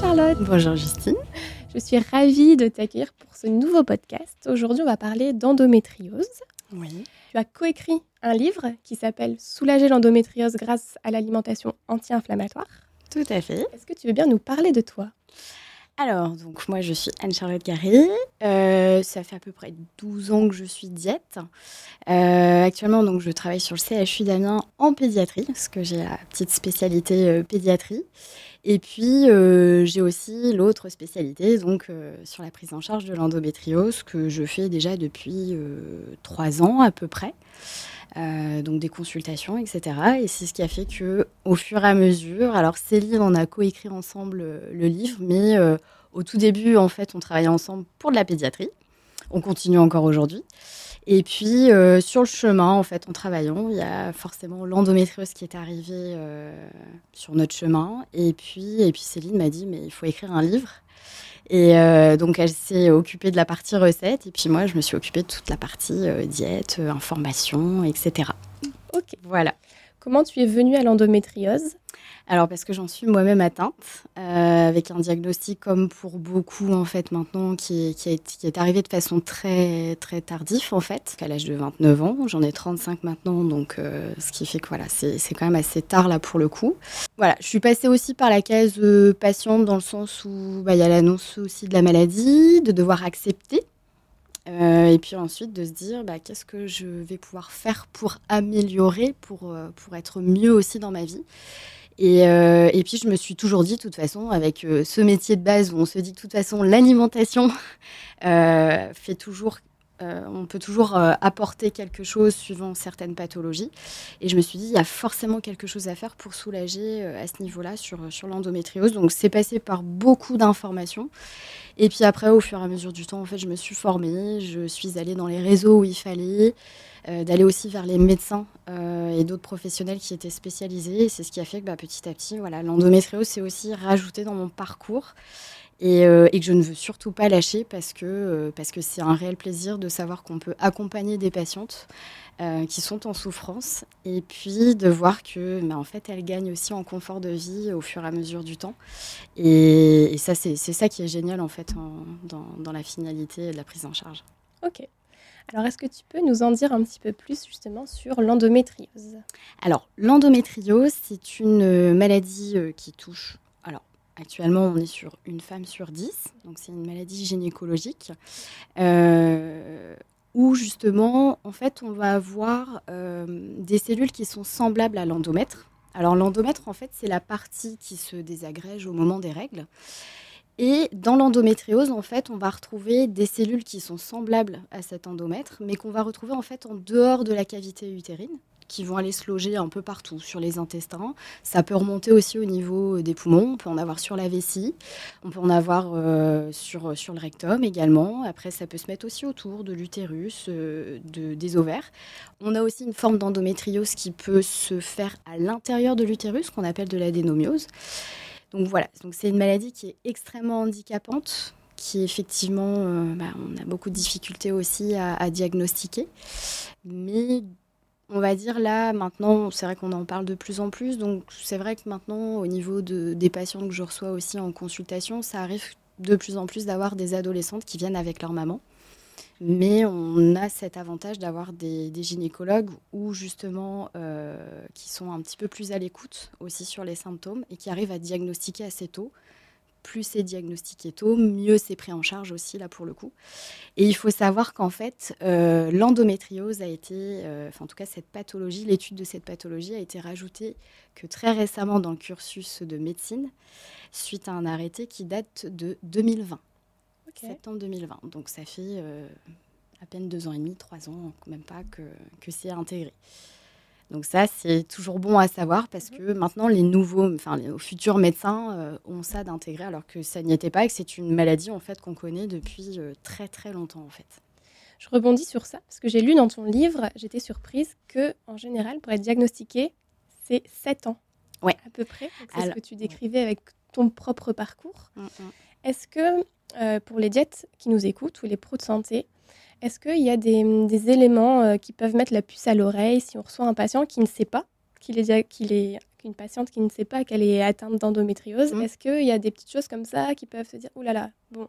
Charlotte. Bonjour Justine. Je suis ravie de t'accueillir pour ce nouveau podcast. Aujourd'hui, on va parler d'endométriose. Oui. Tu as coécrit un livre qui s'appelle Soulager l'endométriose grâce à l'alimentation anti-inflammatoire. Tout à fait. Est-ce que tu veux bien nous parler de toi? Alors, donc moi je suis Anne-Charlotte Garry. Euh, ça fait à peu près 12 ans que je suis diète. Euh, actuellement, donc, je travaille sur le CHU d'Amiens en pédiatrie, parce que j'ai la petite spécialité euh, pédiatrie. Et puis, euh, j'ai aussi l'autre spécialité, donc euh, sur la prise en charge de l'endométriose, que je fais déjà depuis euh, trois ans à peu près. Donc des consultations, etc. Et c'est ce qui a fait que, au fur et à mesure, alors Céline, on a coécrit ensemble le livre, mais au tout début, en fait, on travaillait ensemble pour de la pédiatrie. On continue encore aujourd'hui. Et puis, euh, sur le chemin, en fait, en travaillant, il y a forcément l'endométriose qui est arrivée euh, sur notre chemin. Et puis, et puis Céline m'a dit, mais il faut écrire un livre. Et euh, donc, elle s'est occupée de la partie recette. Et puis, moi, je me suis occupée de toute la partie diète, information, etc. Ok. Voilà. Comment tu es venue à l'endométriose? Alors parce que j'en suis moi-même atteinte, euh, avec un diagnostic comme pour beaucoup en fait maintenant, qui est, qui, est, qui est arrivé de façon très très tardif en fait, à l'âge de 29 ans, j'en ai 35 maintenant, donc euh, ce qui fait que voilà, c'est quand même assez tard là pour le coup. Voilà, je suis passée aussi par la case euh, patiente dans le sens où bah, il y a l'annonce aussi de la maladie, de devoir accepter. Euh, et puis ensuite de se dire bah, qu'est-ce que je vais pouvoir faire pour améliorer, pour, pour être mieux aussi dans ma vie. Et, euh, et puis je me suis toujours dit, de toute façon, avec euh, ce métier de base où on se dit de toute façon l'alimentation euh, fait toujours, euh, on peut toujours euh, apporter quelque chose suivant certaines pathologies. Et je me suis dit, il y a forcément quelque chose à faire pour soulager euh, à ce niveau-là sur, sur l'endométriose. Donc c'est passé par beaucoup d'informations. Et puis après, au fur et à mesure du temps, en fait, je me suis formée, je suis allée dans les réseaux où il fallait, d'aller aussi vers les médecins et d'autres professionnels qui étaient spécialisés. Et c'est ce qui a fait que bah, petit à petit, voilà, l'endométriose s'est aussi rajouté dans mon parcours. Et, euh, et que je ne veux surtout pas lâcher parce que euh, parce que c'est un réel plaisir de savoir qu'on peut accompagner des patientes euh, qui sont en souffrance et puis de voir que bah, en fait elles gagnent aussi en confort de vie au fur et à mesure du temps et, et ça c'est ça qui est génial en fait en- dans, dans la finalité de la prise en charge. Ok. Alors, est-ce que tu peux nous en dire un petit peu plus justement sur l'endométriose? Alors, l'endométriose, c'est une maladie qui touche. Actuellement, on est sur une femme sur dix, donc c'est une maladie gynécologique, euh, où justement, en fait, on va avoir euh, des cellules qui sont semblables à l'endomètre. Alors, l'endomètre, en fait, c'est la partie qui se désagrège au moment des règles. Et dans l'endométriose, en fait, on va retrouver des cellules qui sont semblables à cet endomètre, mais qu'on va retrouver en fait en dehors de la cavité utérine, qui vont aller se loger un peu partout, sur les intestins. Ça peut remonter aussi au niveau des poumons, on peut en avoir sur la vessie, on peut en avoir euh, sur, sur le rectum également. Après, ça peut se mettre aussi autour de l'utérus, euh, de, des ovaires. On a aussi une forme d'endométriose qui peut se faire à l'intérieur de l'utérus, qu'on appelle de l'adénomiose. Donc voilà, donc c'est une maladie qui est extrêmement handicapante, qui effectivement, euh, bah, on a beaucoup de difficultés aussi à, à diagnostiquer. Mais on va dire là, maintenant, c'est vrai qu'on en parle de plus en plus. Donc c'est vrai que maintenant, au niveau de, des patients que je reçois aussi en consultation, ça arrive de plus en plus d'avoir des adolescentes qui viennent avec leur maman. Mais on a cet avantage d'avoir des, des gynécologues ou justement euh, qui sont un petit peu plus à l'écoute aussi sur les symptômes et qui arrivent à diagnostiquer assez tôt. Plus c'est diagnostiqué tôt, mieux c'est pris en charge aussi là pour le coup. Et il faut savoir qu'en fait, euh, l'endométriose a été, euh, enfin en tout cas cette pathologie, l'étude de cette pathologie a été rajoutée que très récemment dans le cursus de médecine, suite à un arrêté qui date de 2020 Ok. septembre 2020. Donc ça fait euh, à peine deux ans et demi, trois ans, même pas que, que c'est intégré. Donc ça, c'est toujours bon à savoir parce que maintenant, les nouveaux, enfin les futurs médecins euh, ont ça d'intégrer alors que ça n'y était pas et que c'est une maladie en fait qu'on connaît depuis euh, très très longtemps en fait. Je rebondis sur ça parce que j'ai lu dans ton livre, j'étais surprise que en général, pour être diagnostiqué, c'est 7 ans. Ouais. À peu près. C'est ce que tu décrivais avec ton propre parcours. Est-ce que euh, pour les diètes qui nous écoutent ou les pros de santé, est-ce qu'il y a des, des éléments euh, qui peuvent mettre la puce à l'oreille si on reçoit un patient qui ne sait pas qu'il est, dia- qu'il est, qu'une patiente qui ne sait pas qu'elle est atteinte d'endométriose, mmh. est-ce qu'il y a des petites choses comme ça qui peuvent se dire, oulala, là là, bon,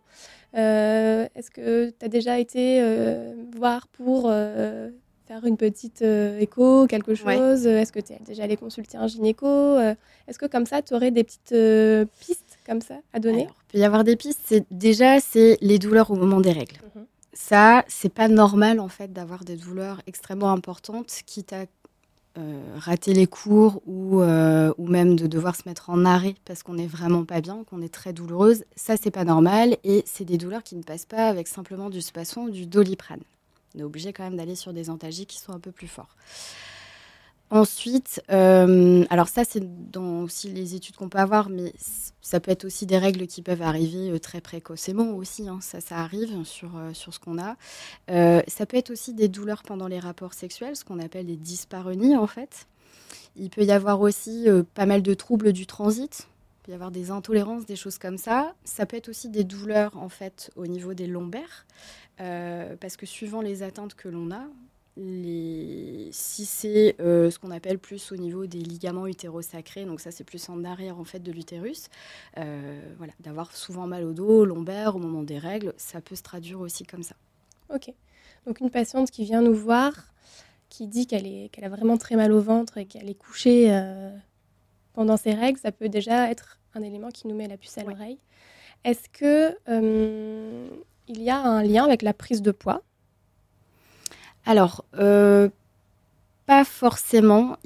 euh, est-ce que tu as déjà été euh, voir pour faire une petite écho, quelque chose? Est-ce que tu es déjà allé consulter un gynéco? Est-ce que comme ça, tu aurais des petites pistes comme ça à donner? Il peut y avoir des pistes. Déjà, c'est les douleurs au moment des règles. Mmh ça, c'est pas normal en fait d'avoir des douleurs extrêmement importantes, quitte à euh, rater les cours ou, euh, ou même de devoir se mettre en arrêt parce qu'on n'est vraiment pas bien, qu'on est très douloureuse, ça c'est pas normal et c'est des douleurs qui ne passent pas avec simplement du spasson ou du doliprane. On est obligé quand même d'aller sur des antalgiques qui sont un peu plus forts. Ensuite, euh, alors ça c'est dans aussi les études qu'on peut avoir, mais ça peut être aussi des règles qui peuvent arriver euh, très précocement aussi, hein. ça, ça arrive sur, euh, sur ce qu'on a. ça peut être aussi des douleurs pendant les rapports sexuels, ce qu'on appelle des dyspareunies en fait. Il peut y avoir aussi pas mal de troubles du transit, il peut y avoir des intolérances, des choses comme ça. Ça peut être aussi des douleurs en fait au niveau des lombaires, parce que suivant les atteintes que l'on a, si c'est euh, ce qu'on appelle plus au niveau des ligaments utérosacrés, donc ça c'est plus en arrière en fait de l'utérus, euh, voilà, d'avoir souvent mal au dos, lombaire au moment des règles, ça peut se traduire aussi comme ça. Ok. Donc une patiente qui vient nous voir, qui dit qu'elle qu'elle a vraiment très mal au ventre et qu'elle est couchée euh, pendant ses règles, ça peut déjà être un élément qui nous met la puce à l'oreille. Est-ce que il y a un lien avec la prise de poids? Alors, euh, pas forcément.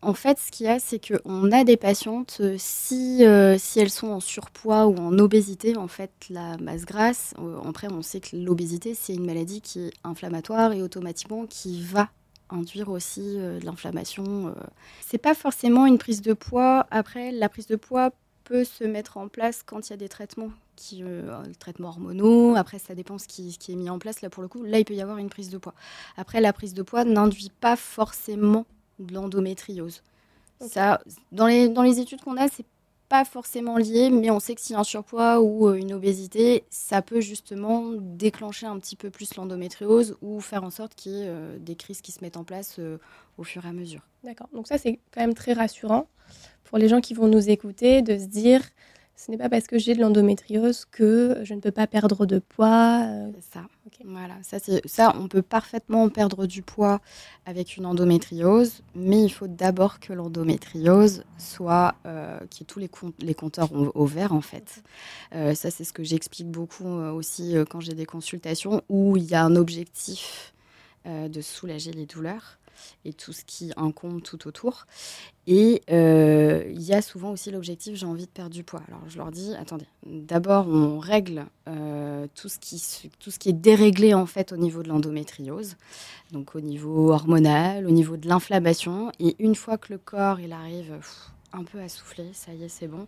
En fait, ce qu'il y a, c'est qu'on a des patientes, euh, si, euh, si elles sont en surpoids ou en obésité, en fait, la masse grasse, après, on sait que l'obésité, c'est une maladie qui est inflammatoire et automatiquement qui va induire aussi de l'inflammation. C'est pas forcément une prise de poids. Après, la prise de poids peut se mettre en place quand il y a des traitements qui, euh, traitements hormonaux. Après, ça dépend ce qui, ce qui, est mis en place. Là, pour le coup, là, il peut y avoir une prise de poids. Après, la prise de poids n'induit pas forcément de l'endométriose. Ça, dans les, dans les études qu'on a, c'est pas forcément lié, mais on sait que s'il y a un surpoids ou euh, une obésité, ça peut justement déclencher un petit peu plus l'endométriose ou faire en sorte qu'il y ait euh, des crises qui se mettent en place au fur et à mesure. D'accord. Donc ça, c'est quand même très rassurant pour les gens qui vont nous écouter de se dire ce n'est pas parce que j'ai de l'endométriose que je ne peux pas perdre de poids. Euh. Ça. Voilà, ça, ça, on peut parfaitement perdre du poids avec une endométriose, mais il faut d'abord que l'endométriose soit, euh, qui tous les, les compteurs au, vert en fait. Euh, ça, c'est ce que j'explique beaucoup aussi quand j'ai des consultations où il y a un objectif de soulager les douleurs et tout ce qui incombe tout autour. Et euh, il y a souvent aussi l'objectif j'ai envie de perdre du poids. Alors je leur dis attendez, d'abord on règle euh, tout, ce qui, tout ce qui est déréglé en fait au niveau de l'endométriose, donc au niveau hormonal, au niveau de l'inflammation. Et une fois que le corps il arrive un peu à souffler, ça y est c'est bon,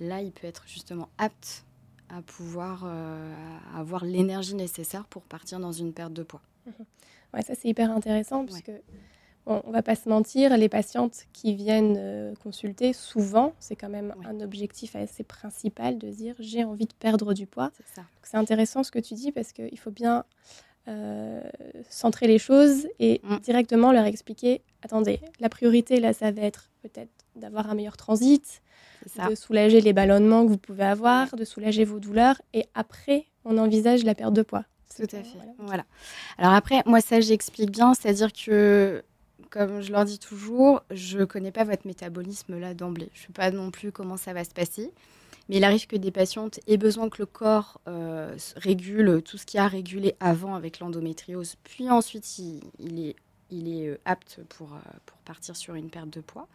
là il peut être justement apte à pouvoir euh, avoir l'énergie nécessaire pour partir dans une perte de poids. Mmh Ouais, ça c'est hyper intéressant puisque bon, on va pas se mentir, les patientes qui viennent euh, consulter, souvent, c'est quand même un objectif assez principal de dire j'ai envie de perdre du poids. C'est intéressant ce que tu dis parce qu'il faut bien euh, centrer les choses et mm. directement leur expliquer attendez, la priorité là, ça va être peut-être d'avoir un meilleur transit, de soulager les ballonnements que vous pouvez avoir, de soulager vos douleurs et après on envisage la perte de poids. Tout à fait. Voilà. Alors après, moi, ça, j'explique bien, c'est-à-dire que, comme je leur dis toujours, je ne connais pas votre métabolisme là d'emblée. Je ne sais pas non plus comment ça va se passer. Mais il arrive que des patientes aient besoin que le corps euh, régule tout ce qui a régulé avant avec l'endométriose, puis ensuite il, est, il est euh, apte pour, euh, pour partir sur une perte de poids.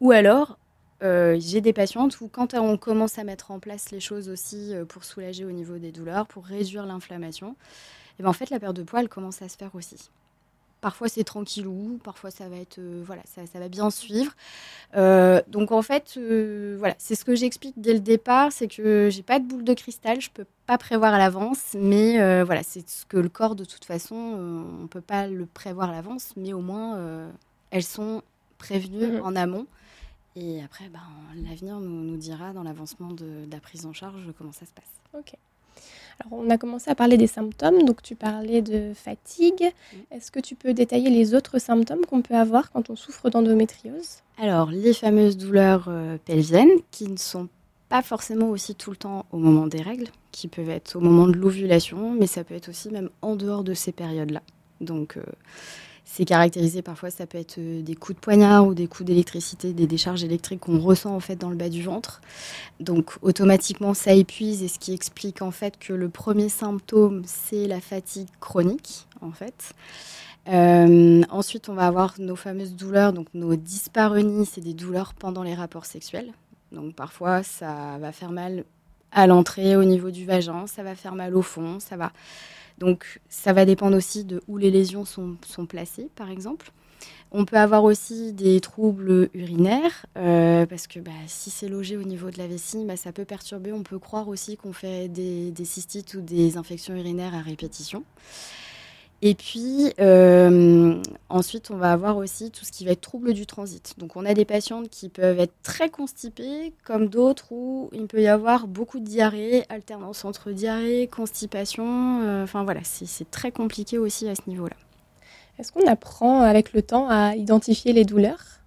Ou alors, euh, j'ai des patientes où quand on commence à mettre en place les choses aussi euh, pour soulager au niveau des douleurs, pour réduire l'inflammation, et eh ben en fait la perte de poids elle commence à se faire aussi. Parfois c'est tranquillou, parfois ça va être euh, voilà ça, ça, va bien suivre. donc en fait voilà c'est ce que j'explique dès le départ, c'est que j'ai pas de boule de cristal, je peux pas prévoir à l'avance, mais voilà c'est ce que le corps de toute façon on peut pas le prévoir à l'avance, mais au moins elles sont prévenues mmh en amont. Et après, ben, l'avenir nous, nous, dira dans l'avancement de, la prise en charge comment ça se passe. Ok. Alors, on a commencé à parler des symptômes, donc tu parlais de fatigue. Est-ce que tu peux détailler les autres symptômes qu'on peut avoir quand on souffre d'endométriose? Alors, les fameuses douleurs euh, pelviennes qui ne sont pas forcément aussi tout le temps au moment des règles, qui peuvent être au moment de l'ovulation, mais ça peut être aussi même en dehors de ces périodes-là. Donc, euh, c'est caractérisé parfois, ça peut être euh, des coups de poignard ou des coups d'électricité, des décharges électriques qu'on ressent en fait dans le bas du ventre. Donc automatiquement ça épuise et ce qui explique en fait que le premier symptôme c'est la fatigue chronique en fait. Euh, ensuite, on va avoir nos fameuses douleurs, donc nos dyspareunies, c'est des douleurs pendant les rapports sexuels. Donc parfois, ça va faire mal à l'entrée, au niveau du vagin, ça va faire mal au fond, ça va donc ça va dépendre aussi de où les lésions sont, placées, par exemple. On peut avoir aussi des troubles urinaires, euh, parce que bah, si c'est logé au niveau de la vessie, bah, ça peut perturber. On peut croire aussi qu'on fait des, cystites ou des infections urinaires à répétition. Et puis, euh, ensuite, on va avoir aussi tout ce qui va être trouble du transit. Donc, on a des patientes qui peuvent être très constipées, comme d'autres où il peut y avoir beaucoup de diarrhée, alternance entre diarrhée, constipation. Euh, enfin, voilà, c'est très compliqué aussi à ce niveau-là. Est-ce qu'on apprend avec le temps à identifier les douleurs?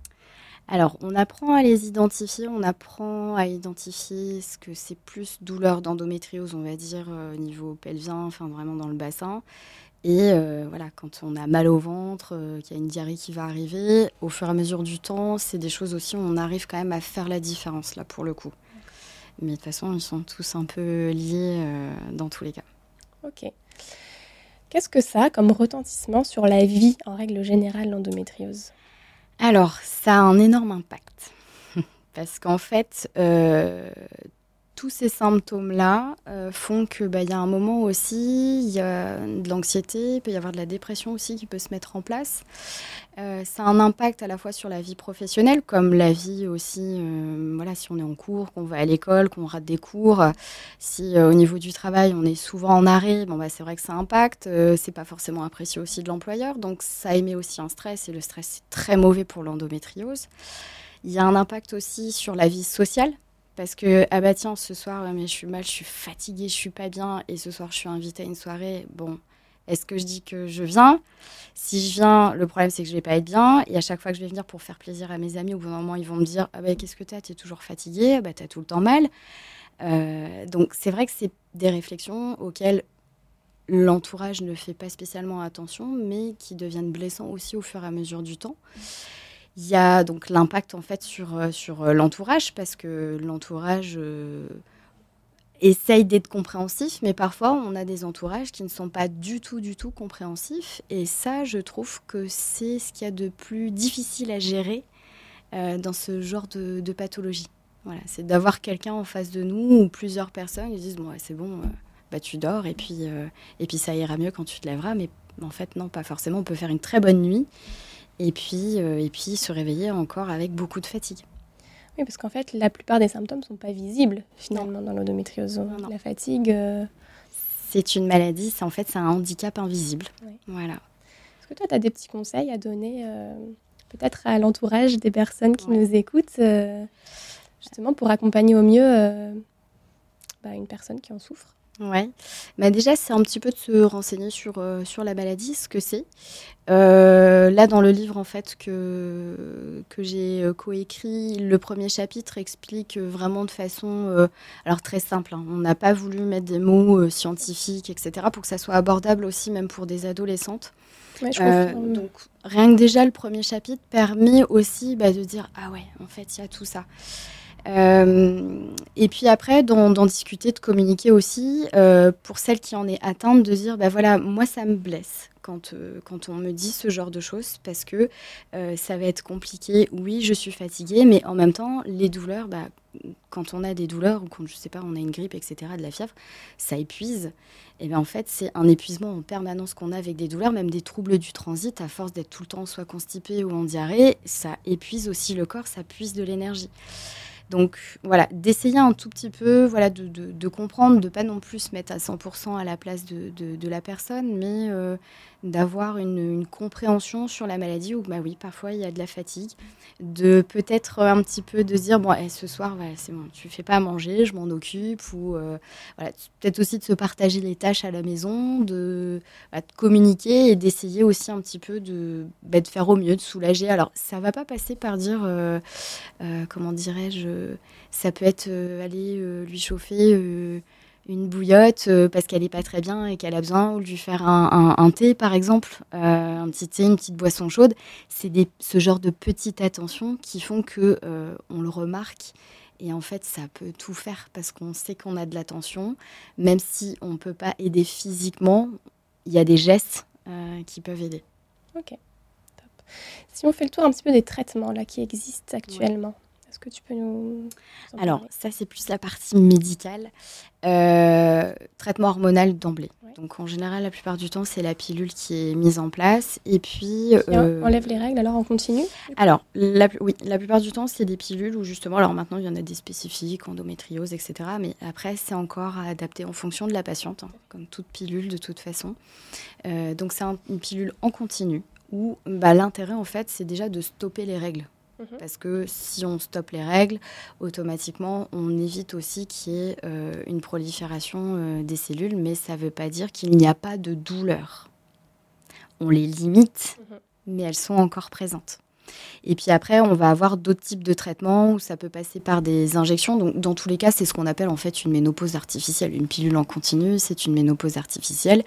Alors, on apprend à les identifier, on apprend à identifier ce que c'est plus douleur d'endométriose, on va dire, euh, au niveau pelvien, enfin vraiment dans le bassin. Et euh, voilà, quand on a mal au ventre, euh, qu'il y a une diarrhée qui va arriver, au fur et à mesure du temps, c'est des choses aussi où on arrive quand même à faire la différence là pour le coup. Mais de toute façon, ils sont tous un peu liés euh, dans tous les cas. Ok. Qu'est-ce que ça a comme retentissement sur la vie en règle générale, l'endométriose? Alors, ça a un énorme impact. Parce qu'en fait, tous ces symptômes-là euh, font que bah, y a un moment aussi, il y a de l'anxiété, il peut y avoir de la dépression aussi qui peut se mettre en place. Euh, ça a un impact à la fois sur la vie professionnelle, comme la vie aussi, euh, voilà, si on est en cours, qu'on va à l'école, qu'on rate des cours, si au niveau du travail on est souvent en arrêt, bon, bah, c'est vrai que ça impacte, c'est pas forcément apprécié aussi de l'employeur, donc ça émet aussi un stress, et le stress c'est très mauvais pour l'endométriose. Il y a un impact aussi sur la vie sociale, parce que, ah bah tiens, ce soir, mais je suis mal, je suis fatiguée, je suis pas bien, et ce soir, je suis invitée à une soirée. Bon, est-ce que je dis que je viens? Si je viens, le problème, c'est que je vais pas être bien. Et à chaque fois que je vais venir pour faire plaisir à mes amis, au bout d'un moment, ils vont me dire Ah bah, qu'est-ce que tu as Tu es toujours fatiguée? Bah, Tu as tout le temps mal. Euh, donc, c'est vrai que c'est des réflexions auxquelles l'entourage ne fait pas spécialement attention, mais qui deviennent blessants aussi au fur et à mesure du temps. Il y a donc l'impact en fait sur, euh, sur euh, l'entourage parce que l'entourage euh, essaye d'être compréhensif, mais parfois on a des entourages qui ne sont pas du tout, du tout compréhensifs. Et ça, je trouve que c'est ce qu'il y a de plus difficile à gérer dans ce genre de, pathologie. Voilà, c'est d'avoir quelqu'un en face de nous ou plusieurs personnes qui disent bon, c'est bon, bah, tu dors et puis, et puis ça ira mieux quand tu te lèveras. Mais en fait, non, pas forcément. On peut faire une très bonne nuit et puis, euh, et puis se réveiller encore avec beaucoup de fatigue. Oui, parce qu'en fait, la plupart des symptômes ne sont pas visibles finalement dans l'endométriose. La fatigue. Euh, c'est une maladie, c'est en fait c'est un handicap invisible. Voilà. Est-ce que toi, tu as des petits conseils à donner euh, peut-être à l'entourage des personnes qui nous écoutent, justement pour accompagner au mieux bah, une personne qui en souffre? Ouais, bah déjà c'est un petit peu de se renseigner sur, euh, sur la maladie, ce que c'est. Euh, là dans le livre en fait que, que j'ai euh, coécrit, le premier chapitre explique vraiment de façon alors très simple. Hein. On n'a pas voulu mettre des mots scientifiques, etc. pour que ça soit abordable aussi même pour des adolescentes. donc rien que déjà le premier chapitre permet aussi bah, de dire ah ouais en fait il y a tout ça. Euh, et puis après, d'en discuter, de communiquer aussi, euh, pour celle qui en est atteinte, de dire, bah voilà, moi ça me blesse quand, euh, quand on me dit ce genre de choses, parce que ça va être compliqué. Oui, je suis fatiguée, mais en même temps, les douleurs, bah, quand on a des douleurs, ou quand, je sais pas, on a une grippe, etc., de la fièvre, ça épuise. Et bien en fait, c'est un épuisement en permanence qu'on a avec des douleurs, même des troubles du transit, à force d'être tout le temps soit constipé ou en diarrhée, ça épuise aussi le corps, ça puise de l'énergie. Donc voilà, d'essayer un tout petit peu, voilà, de, de, comprendre, de pas non plus se mettre à 100% à la place de, de la personne, mais euh, d'avoir une, compréhension sur la maladie où bah oui parfois il y a de la fatigue de peut-être un petit peu de dire bon eh, ce soir voilà, c'est bon tu fais pas à manger je m'en occupe ou euh, voilà peut-être aussi de se partager les tâches à la maison de, bah, communiquer et d'essayer aussi un petit peu de, bah, de faire au mieux de soulager. Alors ça va pas passer par dire euh, euh, comment dirais-je ça peut être aller lui chauffer une bouillotte euh, parce qu'elle n'est pas très bien et qu'elle a besoin ou de lui faire un, thé, par exemple, euh, un petit thé, une petite boisson chaude. C'est ce genre de petites attentions qui font que euh, on le remarque. Et en fait, ça peut tout faire parce qu'on sait qu'on a de l'attention. Même si on ne peut pas aider physiquement, il y a des gestes qui peuvent aider. Ok, top. Si on fait le tour un petit peu des traitements là, qui existent actuellement, que tu peux nous... Alors, ça, c'est plus la partie médicale. Euh, traitement hormonal d'emblée. Donc, en général, la plupart du temps, c'est la pilule qui est mise en place. Et puis... Euh, enlève les règles, alors on continue? Alors, la, oui, la plupart du temps, c'est des pilules où justement... Alors maintenant, il y en a des spécifiques, endométriose, etc. Mais après, c'est encore à adapter en fonction de la patiente, hein, comme toute pilule de toute façon. Euh, donc, c'est une pilule en continu où bah, l'intérêt, en fait, c'est déjà de stopper les règles. Parce que si on stoppe les règles, automatiquement, on évite aussi qu'il y ait euh, une prolifération euh, des cellules, mais ça ne veut pas dire qu'il n'y a pas de douleur. On les limite, mhm. mais elles sont encore présentes. Et puis après, on va avoir d'autres types de traitements où ça peut passer par des injections. Donc, dans tous les cas, c'est ce qu'on appelle en fait une ménopause artificielle. Une pilule en continu, c'est une ménopause artificielle.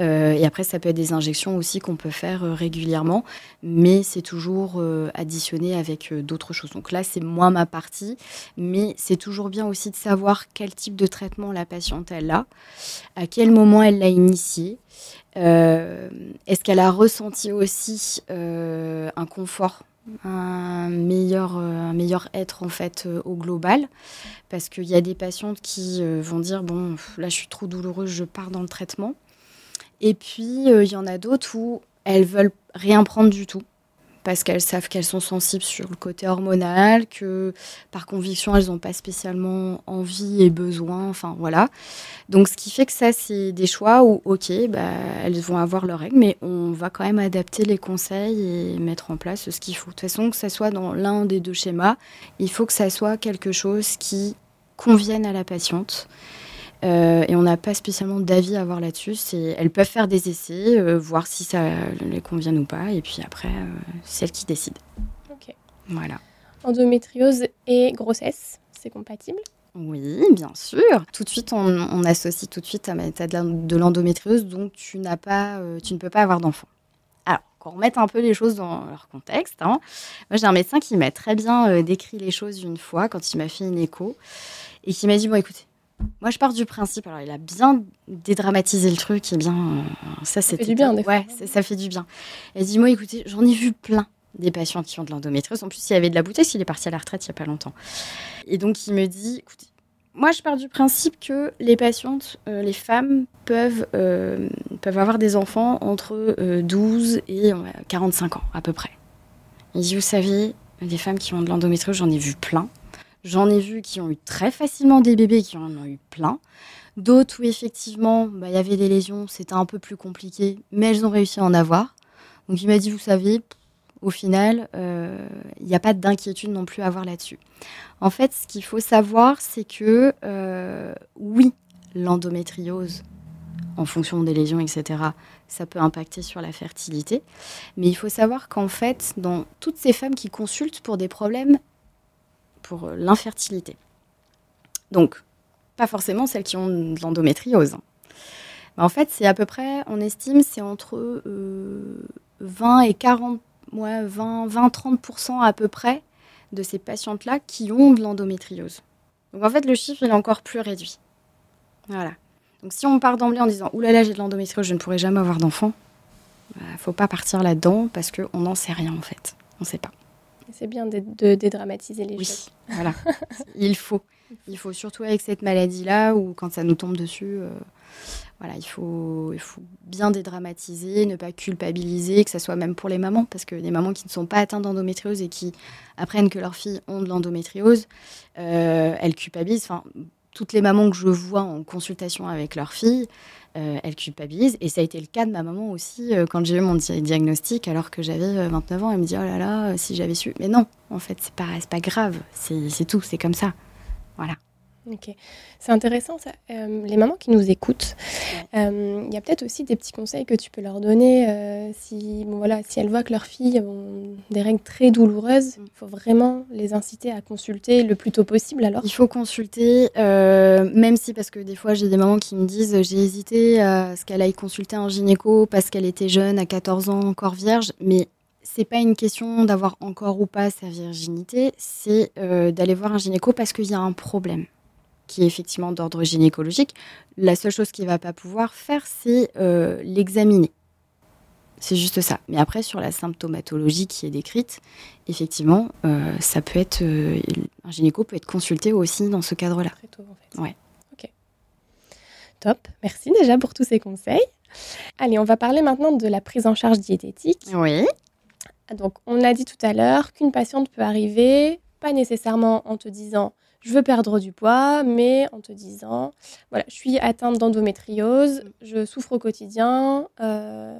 Euh, et après, ça peut être des injections aussi qu'on peut faire euh, régulièrement, mais c'est toujours euh, additionné avec d'autres choses. Donc là, c'est moins ma partie, mais c'est toujours bien aussi de savoir quel type de traitement la patiente elle a, à quel moment elle l'a initié. Est-ce qu'elle a ressenti aussi un confort un meilleur, euh, un meilleur être en fait euh, au global? Parce qu'il y a des patientes qui euh, vont dire bon là je suis trop douloureuse je pars dans le traitement. Et puis il y en a d'autres où elles veulent rien prendre du tout parce qu'elles savent qu'elles sont sensibles sur le côté hormonal, que par conviction, elles n'ont pas spécialement envie et besoin. Enfin, voilà. Donc, ce qui fait que ça, c'est des choix où, OK, bah, elles vont avoir leurs règles, mais on va quand même adapter les conseils et mettre en place ce qu'il faut. De toute façon, que ça soit dans l'un des deux schémas, il faut que ça soit quelque chose qui convienne à la patiente. Euh, et on n'a pas spécialement d'avis à avoir là-dessus. Elles peuvent faire des essais, euh, voir si ça les convient ou pas, et puis après, euh, c'est elles qui décident. Ok. Voilà. Endométriose et grossesse, c'est compatible? Oui, bien sûr. Tout de suite, on, associe tout de suite à de l'endométriose, donc tu n'as pas, tu ne peux pas avoir d'enfant. Alors, qu'on remette un peu les choses dans leur contexte. Hein. Moi, j'ai un médecin qui m'a très bien décrit les choses une fois quand il m'a fait une écho et qui m'a dit bon, écoutez, moi, je pars du principe. Alors, il a bien dédramatisé le truc et bien. Euh, ça, c'était. du bien, des Ouais, ça fait du bien. Il dit Moi, écoutez, j'en ai vu plein des patients qui ont de l'endométriose. En plus, il y avait de la bouteille, s'il est parti à la retraite il n'y a pas longtemps. Et donc, il me dit Écoutez, moi, je pars du principe que les patientes, euh, les femmes, peuvent, euh, peuvent avoir des enfants entre 12 et 45 ans, à peu près. Il dit Vous savez, des femmes qui ont de l'endométriose, j'en ai vu plein. J'en ai vu qui ont eu très facilement des bébés, qui en ont eu plein. D'autres où effectivement, bah, il y avait des lésions, c'était un peu plus compliqué, mais elles ont réussi à en avoir. Donc il m'a dit, vous savez, au final, euh, il n'y a pas d'inquiétude non plus à avoir là-dessus. En fait, ce qu'il faut savoir, c'est que euh, oui, l'endométriose, en fonction des lésions, etc., ça peut impacter sur la fertilité. Mais il faut savoir qu'en fait, dans toutes ces femmes qui consultent pour des problèmes pour euh, l'infertilité. Donc, pas forcément celles qui ont de l'endométriose. en fait, c'est à peu près, on estime, c'est entre 20 euh, et 40, ouais, 20, 20, 30% à peu près de ces patientes-là qui ont de l'endométriose. Donc en fait, le chiffre, il est encore plus réduit. Voilà. Donc si on part d'emblée en disant, oulala, là là, j'ai de l'endométriose, je ne pourrai jamais avoir d'enfant, il bah, ne faut pas partir là-dedans parce qu'on n'en sait rien en fait. On ne sait pas. C'est bien de, dédramatiser les choses. Voilà, il faut. Il faut surtout avec cette maladie-là, ou quand ça nous tombe dessus, euh, Voilà, il faut, il faut bien dédramatiser, ne pas culpabiliser, que ce soit même pour les mamans, parce que les mamans qui ne sont pas atteintes d'endométriose et qui apprennent que leurs filles ont de l'endométriose, euh, elles culpabilisent. Enfin, toutes les mamans que je vois en consultation avec leurs filles, euh, elles culpabilisent. Et ça a été le cas de ma maman aussi euh, quand j'ai eu mon diagnostic, alors que j'avais 29 ans. Elle me dit Oh là là, si j'avais su. Mais non, en fait, c'est pas, pas grave. C'est tout, c'est comme ça. Voilà. Ok, c'est intéressant ça. Euh, les mamans qui nous écoutent, euh, il y a peut-être aussi des petits conseils que tu peux leur donner euh, si, bon, voilà, si elles voient que leurs filles ont des règles très douloureuses. Mm. Il faut vraiment les inciter à consulter le plus tôt possible alors Il faut consulter, même si, parce que des fois j'ai des mamans qui me disent j'ai hésité à ce qu'elle aille consulter un gynéco parce qu'elle était jeune, à 14 ans, encore vierge, mais c'est pas une question d'avoir encore ou pas sa virginité, c'est d'aller voir un gynéco parce qu'il y a un problème qui est effectivement d'ordre gynécologique, la seule chose qu'il ne va pas pouvoir faire, c'est euh, l'examiner. C'est juste ça. Mais après, sur la symptomatologie qui est décrite, effectivement, euh, ça peut être. Euh, un gynéco peut être consulté aussi dans ce cadre-là. Très tôt, en fait. Ouais. Ok. Top. Merci déjà pour tous ces conseils. Allez, on va parler maintenant de la prise en charge diététique. Oui. Donc, on a dit tout à l'heure qu'une patiente peut arriver, pas nécessairement en te disant je veux perdre du poids, mais en te disant, voilà, je suis atteinte d'endométriose, je souffre au quotidien, euh,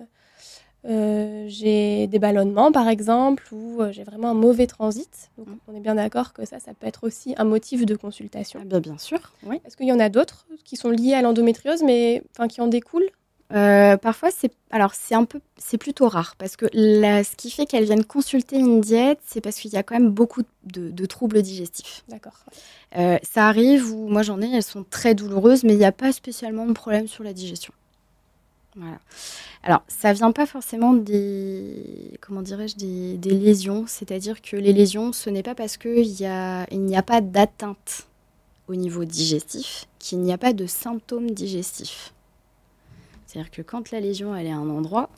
euh, j'ai des ballonnements par exemple, ou euh, j'ai vraiment un mauvais transit. Donc mm. on est bien d'accord que ça, ça peut être aussi un motif de consultation. Ah, bien, sûr, oui. Est-ce qu'il y en a d'autres qui sont liés à l'endométriose, mais enfin qui en découlent? Euh, parfois, c'est alors c'est un peu, c'est plutôt rare parce que ce qui fait qu'elles viennent consulter une diète, c'est parce qu'il y a quand même beaucoup de, troubles digestifs. D'accord. Euh, ça arrive où moi j'en ai, elles sont très douloureuses, mais il n'y a pas spécialement de problème sur la digestion. Voilà. Alors, ça vient pas forcément des, comment dirais-je, des, des lésions. C'est-à-dire que les lésions, ce n'est pas parce qu'il n'y a, il n'y a pas d'atteinte au niveau digestif qu'il n'y a pas de symptômes digestifs. C'est-à-dire que quand la lésion elle est à un endroit,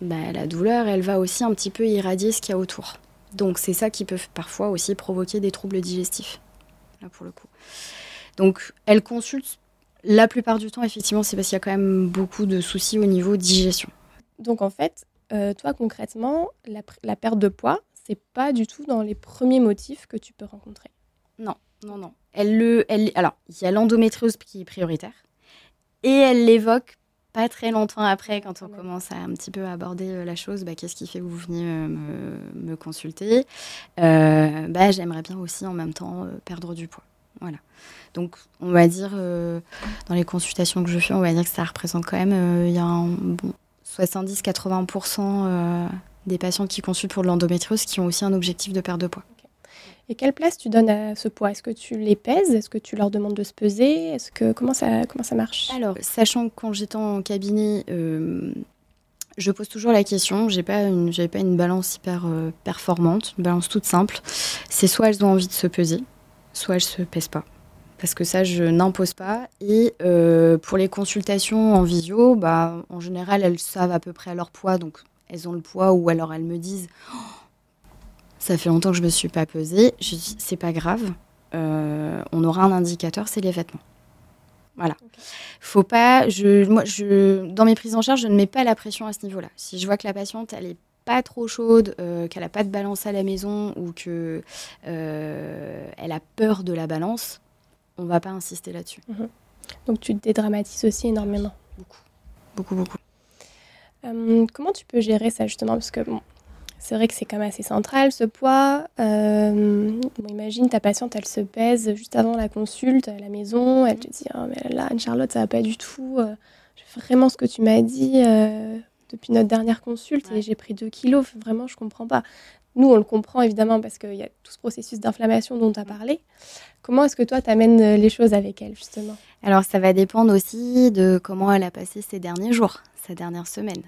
bah, la douleur elle va aussi un petit peu irradier ce qu'il y a autour. Donc c'est ça qui peut parfois aussi provoquer des troubles digestifs. Là pour le coup. Donc elle consulte la plupart du temps effectivement c'est parce qu'il y a quand même beaucoup de soucis au niveau digestion. Donc en fait, euh, toi concrètement, la, perte de poids, c'est pas du tout dans les premiers motifs que tu peux rencontrer. Non, non, non. Elle le, elle, alors il y a l'endométriose qui est prioritaire et elle l'évoque pas très longtemps après, quand on commence à un petit peu aborder euh, la chose, bah, qu'est-ce qui fait que vous venez euh, me, consulter? Euh, bah, J'aimerais bien aussi en même temps perdre du poids. Voilà. Donc, on va dire, dans les consultations que je fais, on va dire que ça représente quand même, il y a un bon 70-80% des patients qui consultent pour de l'endométriose qui ont aussi un objectif de perte de poids. Et quelle place tu donnes à ce poids? Est-ce que tu les pèses? Est-ce que tu leur demandes de se peser? Est-ce que comment ça comment ça marche? Alors, sachant que quand j'étais en cabinet, euh, je pose toujours la question. J'ai pas j'avais pas une balance hyper euh, performante, une balance toute simple. C'est soit elles ont envie de se peser, soit elles se pèsent pas. Parce que ça, je n'impose pas. Et euh, pour les consultations en visio, bah, en général, elles savent à peu près leur poids, donc elles ont le poids, ou alors elles me disent. Oh, ça fait longtemps que je me suis pas pesée. Je dis, c'est pas grave. Euh, on aura un indicateur, c'est les vêtements. Voilà. Faut pas. Je, moi, je, dans mes prises en charge, je ne mets pas la pression à ce niveau-là. Si je vois que la patiente, elle est pas trop chaude, euh, qu'elle a pas de balance à la maison ou que euh, elle a peur de la balance, on va pas insister là-dessus. Mhm. Donc tu dédramatises aussi énormément. Beaucoup, beaucoup, beaucoup. comment tu peux gérer ça justement? Parce que bon, c'est vrai que c'est quand même assez central ce poids. Euh, imagine ta patiente, elle se pèse juste avant la consulte à la maison, elle te dit oh, mais là Anne-Charlotte ça va pas du tout. Euh, je fais vraiment ce que tu m'as dit euh, depuis notre dernière consulte et j'ai pris 2 kilos. Vraiment je comprends pas. Nous on le comprend évidemment parce qu'il y a tout ce processus d'inflammation dont tu as parlé. Comment est-ce que toi tu amènes les choses avec elle justement? Alors ça va dépendre aussi de comment elle a passé ces derniers jours sa dernière semaine.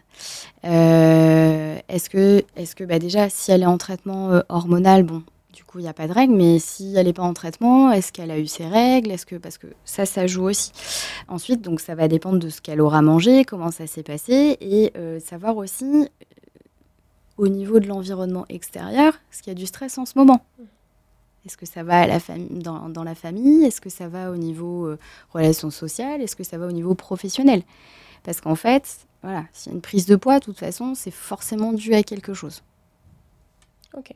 Euh, est-ce que, est que bah déjà, si elle est en traitement euh, hormonal, bon, du coup, il n'y a pas de règles, mais si elle n'est pas en traitement, est-ce qu'elle a eu ses règles? Est-ce que parce que ça, ça joue aussi. Ensuite, donc, ça va dépendre de ce qu'elle aura mangé, comment ça s'est passé, et euh, savoir aussi au niveau de l'environnement extérieur, ce qu'il y a du stress en ce moment? Est-ce que ça va à la dans, dans, la famille? Est-ce que ça va au niveau euh, relations sociales? Est-ce que ça va au niveau professionnel? Parce qu'en fait, voilà, s'il y a une prise de poids, de toute façon, c'est forcément dû à quelque chose. Ok.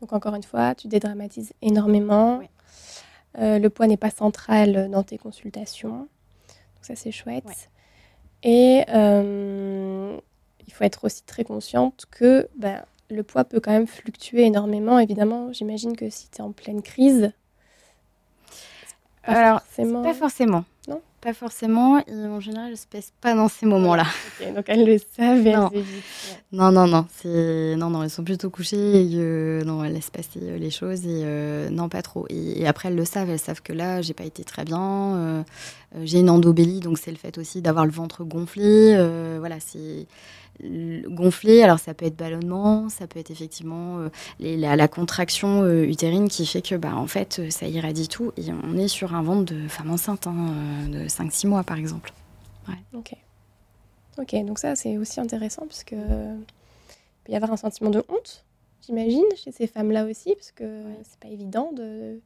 Donc encore une fois, tu dédramatises énormément. Euh, le poids n'est pas central dans tes consultations. Donc ça, c'est chouette. Et euh, il faut être aussi très consciente que ben, le poids peut quand même fluctuer énormément. Évidemment, j'imagine que si tu es en pleine crise, pas Alors, forcément. Pas forcément. Non? Pas forcément. Et en général, elle ne se pèse pas dans ces moments-là. donc elles le savent et non. non, non, non. Non, non, elles sont plutôt couchées et euh, non, elles laissent passer euh, les choses et euh, non, pas trop. Et, après, elles le savent. Elles savent que là, j'ai pas été très bien. j'ai une endobélie, donc c'est le fait aussi d'avoir le ventre gonflé. voilà, c'est gonflé. Alors ça peut être ballonnement, ça peut être effectivement euh, la, contraction euh, utérine qui fait que bah, en fait euh, ça irradie tout et on est sur un ventre de femme enceinte hein, de 5-6 mois par exemple. Ok. Ok, donc ça c'est aussi intéressant puisque il peut y avoir un sentiment de honte, j'imagine, chez ces femmes-là aussi, parce que c'est pas évident de,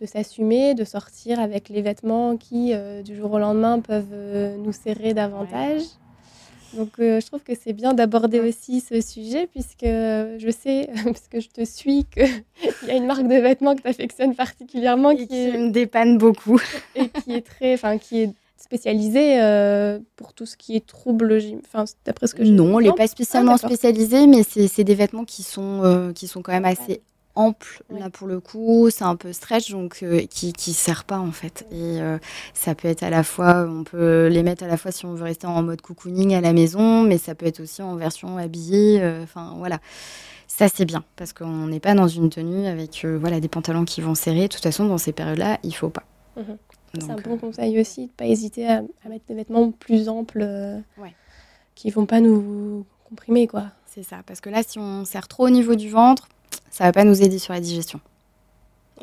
de s'assumer, de sortir avec les vêtements qui du jour au lendemain peuvent nous serrer davantage. Donc euh, je trouve que c'est bien d'aborder aussi ce sujet puisque je sais, puisque je te suis, qu'il y a une marque de vêtements que tu affectionnes particulièrement qui, me dépanne beaucoup. Et qui est très, enfin qui est spécialisée euh, pour tout ce qui est trouble, enfin d'après ce que je Non, elle n'est pas spécialement ah, spécialisée, mais c'est des vêtements qui sont, euh, qui sont quand même assez ample là pour le coup, c'est un peu stretch donc euh, qui qui sert pas en fait. Et euh, ça peut être à la fois, on peut les mettre à la fois si on veut rester en mode cocooning à la maison, mais ça peut être aussi en version habillée. Euh, enfin voilà, ça c'est bien parce qu'on n'est pas dans une tenue avec voilà des pantalons qui vont serrer. De toute façon, dans ces périodes-là, il faut pas. Mhm. C'est un bon conseil aussi de pas hésiter à, mettre des vêtements plus amples ouais. qui vont pas nous comprimer quoi. C'est ça, parce que là, si on serre trop au niveau du ventre, ça va pas nous aider sur la digestion.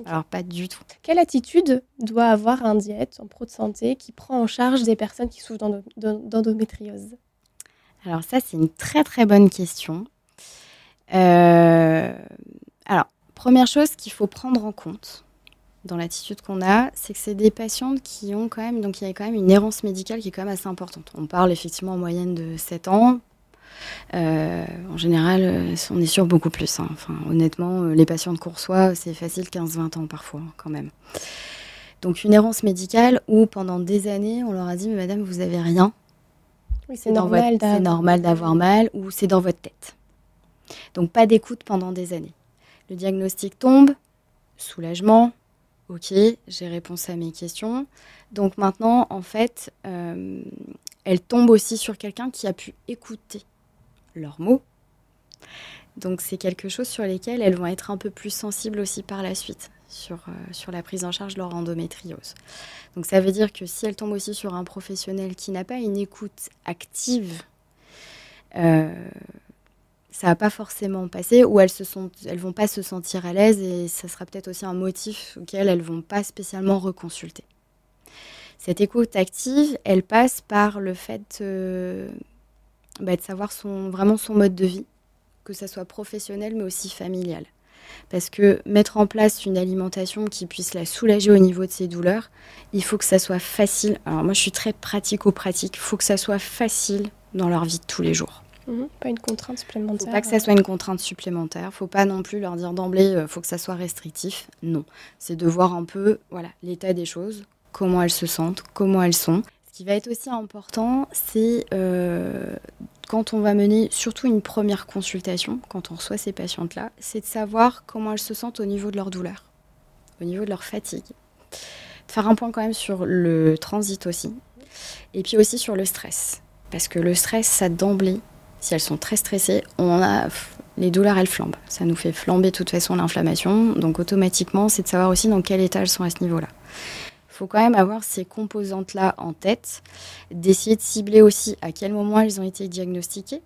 Alors pas du tout. Quelle attitude doit avoir un diète en pro de santé qui prend en charge des personnes qui souffrent d'endométriose? Alors ça c'est une très très bonne question. Euh, alors première chose qu'il faut prendre en compte dans l'attitude qu'on a, c'est que c'est des patientes qui ont quand même donc il y a quand même une errance médicale qui est quand même assez importante. On parle effectivement en moyenne de 7 ans, en général, euh, on est sur beaucoup plus. Hein. Enfin, honnêtement, euh, les patients de Coursois, c'est facile 15-20 ans parfois, quand même. Donc une errance médicale où pendant des années, on leur a dit, mais madame, vous avez rien. c'est normal, normal d'avoir mal ou c'est dans votre tête. Donc pas d'écoute pendant des années. Le diagnostic tombe, soulagement, ok, j'ai réponse à mes questions. Donc maintenant, en fait, elle tombe aussi sur quelqu'un qui a pu écouter leurs mots. Donc c'est quelque chose sur lesquels elles vont être un peu plus sensibles aussi par la suite sur, euh, sur la prise en charge de leur endométriose. Donc ça veut dire que si elles tombent aussi sur un professionnel qui n'a pas une écoute active, euh, ça va pas forcément passer ou elles se sont, elles vont pas se sentir à l'aise et ça sera peut-être aussi un motif auquel elles vont pas spécialement reconsulter. Cette écoute active, elle passe par le fait euh, bah, de savoir son, vraiment son mode de vie, que ça soit professionnel mais aussi familial. Parce que mettre en place une alimentation qui puisse la soulager au niveau de ses douleurs, il faut que ça soit facile. Alors moi je suis très pratico-pratique, il faut que ça soit facile dans leur vie de tous les jours. Mhm. pas une contrainte supplémentaire. Faut pas que ça soit une contrainte supplémentaire. Faut pas non plus leur dire d'emblée, euh, faut que ça soit restrictif. Non, c'est de voir un peu, voilà, l'état des choses, comment elles se sentent, comment elles sont, qui va être aussi important, c'est euh, quand on va mener surtout une première consultation, quand on reçoit ces patientes-là, c'est de savoir comment elles se sentent au niveau de leur douleur, au niveau de leur fatigue. De faire un point quand même sur le transit aussi, et puis aussi sur le stress. Parce que le stress, ça d'emblée, si elles sont très stressées, on a les douleurs, elles flambent. Ça nous fait flamber de toute façon l'inflammation. Donc automatiquement, c'est de savoir aussi dans quel état elles sont à ce niveau-là faut quand même avoir ces composantes-là en tête, d'essayer de cibler aussi à quel moment elles ont été diagnostiquées.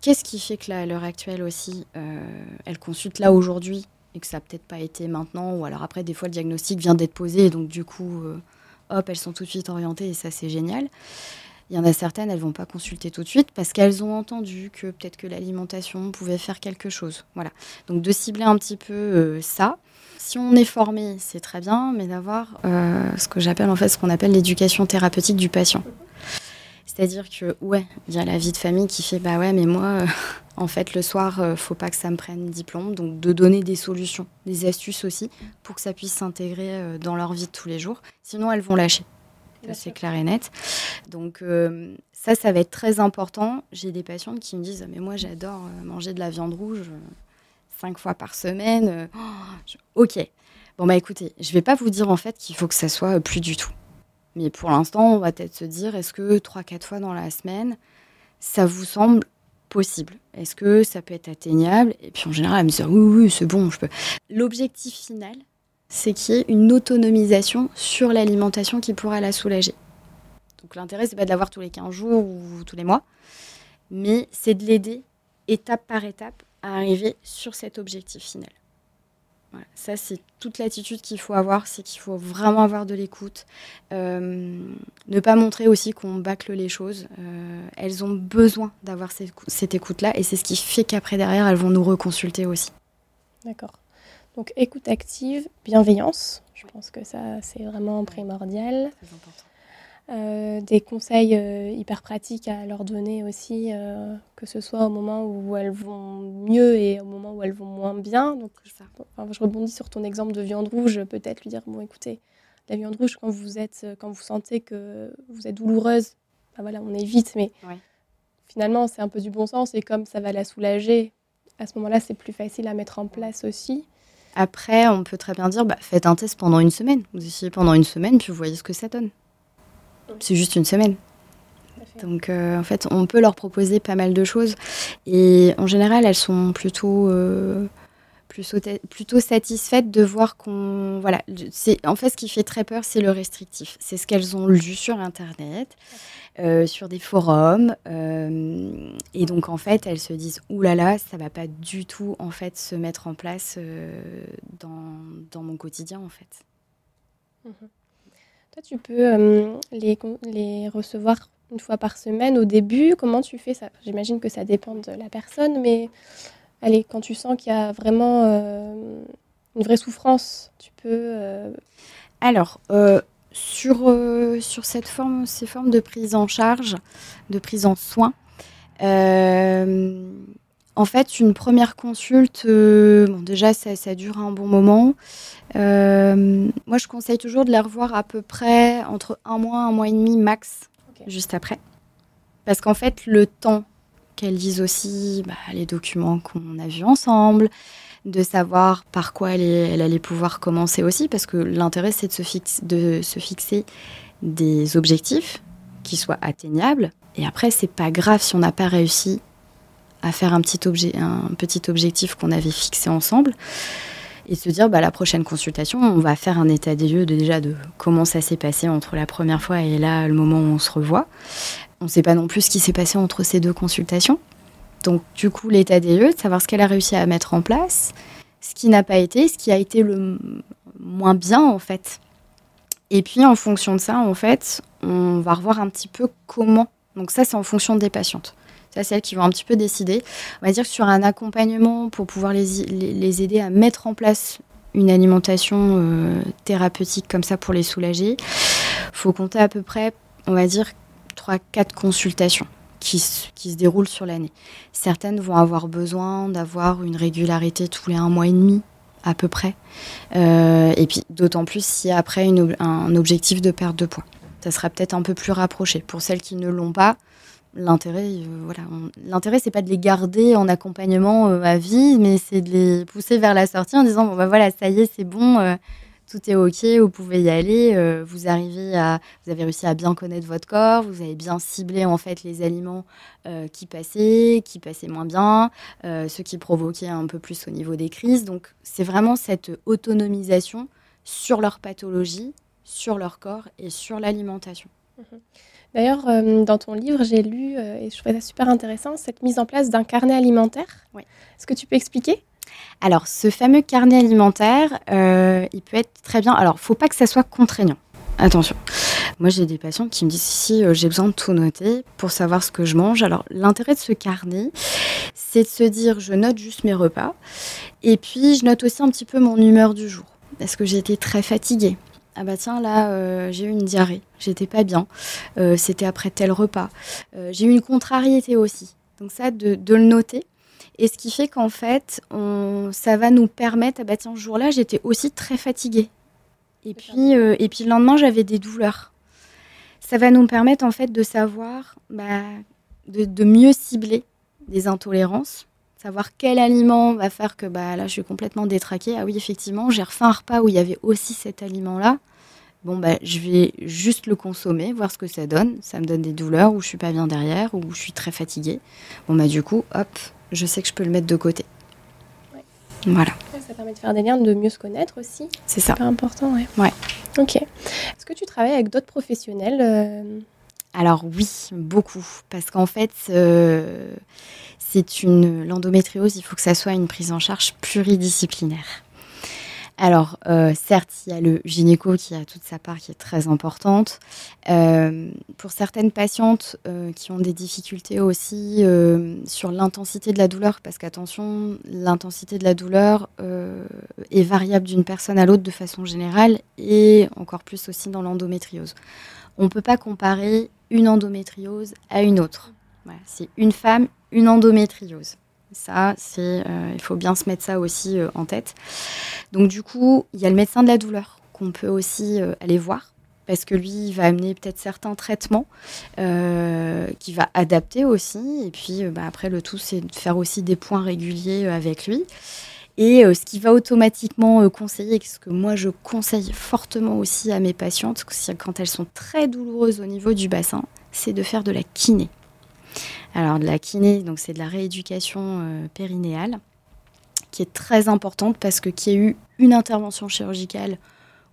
Qu'est-ce qui fait que là, à l'heure actuelle aussi, euh, elles consultent là aujourd'hui et que ça n'a peut-être pas été maintenant, ou alors après, des fois, le diagnostic vient d'être posé, et donc du coup, euh, hop, elles sont tout de suite orientées, et ça, c'est génial. Il y en a certaines, elles vont pas consulter tout de suite parce qu'elles ont entendu que peut-être que l'alimentation pouvait faire quelque chose. Voilà. Donc de cibler un petit peu euh, ça. Si on est formé, c'est très bien, mais d'avoir euh, ce que j'appelle en fait ce qu'on appelle l'éducation thérapeutique du patient. C'est-à-dire que ouais, il y a la vie de famille qui fait bah ouais, mais moi, euh, en fait, le soir, euh, faut pas que ça me prenne diplôme, donc de donner des solutions, des astuces aussi pour que ça puisse s'intégrer euh, dans leur vie de tous les jours. Sinon, elles vont lâcher. c'est clair et net. Donc ça, ça va être très important. J'ai des patientes qui me disent mais moi, j'adore manger de la viande rouge cinq fois par semaine. Oh, ok. Bon bah écoutez, je vais pas vous dire en fait qu'il faut que ça soit plus du tout. Mais pour l'instant, on va peut-être se dire, est-ce que 3-4 fois dans la semaine, ça vous semble possible? Est-ce que ça peut être atteignable? Et puis en général, elle me dit, oui, oui, c'est bon, je peux. L'objectif final, c'est qu'il y ait une autonomisation sur l'alimentation qui pourra la soulager. Donc l'intérêt, c'est pas de l'avoir tous les 15 jours ou tous les mois, mais c'est de l'aider étape par étape à arriver sur cet objectif final. Ça, c'est toute l'attitude qu'il faut avoir, c'est qu'il faut vraiment avoir de l'écoute. Euh, ne pas montrer aussi qu'on bâcle les choses. Euh, elles ont besoin d'avoir cette, cette écoute-là et c'est ce qui fait qu'après, derrière, elles vont nous reconsulter aussi. D'accord. Donc, écoute active, bienveillance. Je pense que ça, c'est vraiment primordial. Très important. Euh, des conseils euh, hyper pratiques à leur donner aussi, euh, que ce soit au moment où elles vont mieux et au moment où elles vont moins bien. Donc, je, je rebondis sur ton exemple de viande rouge, peut-être lui dire bon, écoutez, la viande rouge, quand vous êtes, quand vous sentez que vous êtes douloureuse, ben voilà, on évite, mais finalement, c'est un peu du bon sens et comme ça va la soulager, à ce moment-là, c'est plus facile à mettre en place aussi. Après, on peut très bien dire, bah, faites un test pendant une semaine. Vous essayez pendant une semaine, puis vous voyez ce que ça donne c'est juste une semaine. Donc euh, en fait, on peut leur proposer pas mal de choses. Et en général, elles sont plutôt, euh, satisfaites de voir qu'on... Voilà, en fait, ce qui fait très peur, c'est le restrictif. C'est ce qu'elles ont lu sur Internet, euh, sur des forums. et donc en fait, elles se disent, oulala, là là, ça va pas du tout en fait se mettre en place dans, dans, mon quotidien en fait. Tu peux euh, les, les recevoir une fois par semaine au début. Comment tu fais ça? J'imagine que ça dépend de la personne, mais allez, quand tu sens qu'il y a vraiment euh, une vraie souffrance, tu peux. Euh, Alors, sur, sur cette forme, ces formes de prise en charge, de prise en soin, en fait, une première consulte, euh, bon, déjà, ça, dure un bon moment. Euh, moi, je conseille toujours de les revoir à peu près entre un mois, un mois et demi max, juste après. Parce qu'en fait, le temps qu'elles lisent aussi bah, les documents qu'on a vus ensemble, de savoir par quoi elle, allait pouvoir commencer aussi, parce que l'intérêt, c'est de, se de se fixer des objectifs qui soient atteignables. Et après, c'est pas grave si on n'a pas réussi à faire un petit, objet, un petit objectif qu'on avait fixé ensemble et se dire bah, la prochaine consultation, on va faire un état des lieux de, déjà de comment ça s'est passé entre la première fois et là, le moment où on se revoit. On ne sait pas non plus ce qui s'est passé entre ces deux consultations. Donc, du coup, l'état des lieux, de savoir ce qu'elle a réussi à mettre en place, ce qui n'a pas été, ce qui a été le moins bien, en fait. Et puis, en fonction de ça, en fait, on va revoir un petit peu comment. Donc, ça, c'est en fonction des patientes c'est celles qui vont un petit peu décider. On va dire que sur un accompagnement pour pouvoir les, les, aider à mettre en place une alimentation euh, thérapeutique comme ça pour les soulager, faut compter à peu près, on va dire, 3-4 consultations qui, qui, se déroulent sur l'année. Certaines vont avoir besoin d'avoir une régularité tous les un mois et demi à peu près. Euh, et puis d'autant plus si après une, un objectif de perte de poids. Ça sera peut-être un peu plus rapproché. Pour celles qui ne l'ont pas, l'intérêt, euh, voilà, l'intérêt c'est pas de les garder en accompagnement euh, à vie, mais c'est de les pousser vers la sortie en disant bon bah voilà, ça y est, c'est bon, euh, tout est ok, vous pouvez y aller, vous arrivez à, vous avez réussi à bien connaître votre corps, vous avez bien ciblé en fait les aliments qui passaient, qui passaient moins bien, ceux qui provoquaient un peu plus au niveau des crises. Donc c'est vraiment cette autonomisation sur leur pathologie, sur leur corps et sur l'alimentation. Mmh D'ailleurs, euh, dans ton livre, j'ai lu, euh, et je trouvais ça super intéressant, cette mise en place d'un carnet alimentaire. Oui. Est-ce que tu peux expliquer? Alors, ce fameux carnet alimentaire, euh, il peut être très bien. Alors, il ne faut pas que ça soit contraignant. Attention. Moi, j'ai des patients qui me disent si j'ai besoin de tout noter pour savoir ce que je mange. Alors, l'intérêt de ce carnet, c'est de se dire je note juste mes repas et puis je note aussi un petit peu mon humeur du jour. Est-ce que j'ai été très fatiguée ah bah tiens là euh, j'ai eu une diarrhée, j'étais pas bien, euh, c'était après tel repas. j'ai eu une contrariété aussi. Donc ça de, de, le noter. Et ce qui fait qu'en fait on, ça va nous permettre, ah bah tiens ce jour-là j'étais aussi très fatiguée. Et puis, euh, et puis le lendemain, j'avais des douleurs. Ça va nous permettre en fait de savoir, bah, de, mieux cibler des intolérances, savoir quel aliment va faire que bah, là, je suis complètement détraquée. Ah oui, effectivement, j'ai refait un repas où il y avait aussi cet aliment-là. Bon, bah, je vais juste le consommer, voir ce que ça donne. Ça me donne des douleurs, ou je suis pas bien derrière, ou je suis très fatiguée. Bon, bah, du coup, hop, je sais que je peux le mettre de côté. Voilà. Ça permet de faire des liens, de mieux se connaître aussi. C'est ça. C'est important, ouais. Ouais. Ok. Est-ce que tu travailles avec d'autres professionnels euh? Alors oui, beaucoup. Parce qu'en fait, euh, c'est une l'endométriose, il faut que ça soit une prise en charge pluridisciplinaire. Alors, euh, certes, il y a le gynéco qui a toute sa part qui est très importante. Euh, pour certaines patientes euh, qui ont des difficultés aussi sur l'intensité de la douleur, parce qu'attention, l'intensité de la douleur est variable d'une personne à l'autre de façon générale et encore plus aussi dans l'endométriose. On ne peut pas comparer une endométriose à une autre. c'est une femme, une endométriose. Ça, c'est, euh, il faut bien se mettre ça aussi euh, en tête. Donc du coup, il y a le médecin de la douleur qu'on peut aussi euh, aller voir parce que lui, il va amener peut-être certains traitements qui va adapter aussi. Et puis bah, après, le tout, c'est de faire aussi des points réguliers avec lui. Et ce qui va automatiquement conseiller, ce que moi je conseille fortement aussi à mes patientes, quand elles sont très douloureuses au niveau du bassin, c'est de faire de la kiné. Alors de la kiné, donc c'est de la rééducation euh, périnéale, qui est très importante parce que qu'il y ait eu une intervention chirurgicale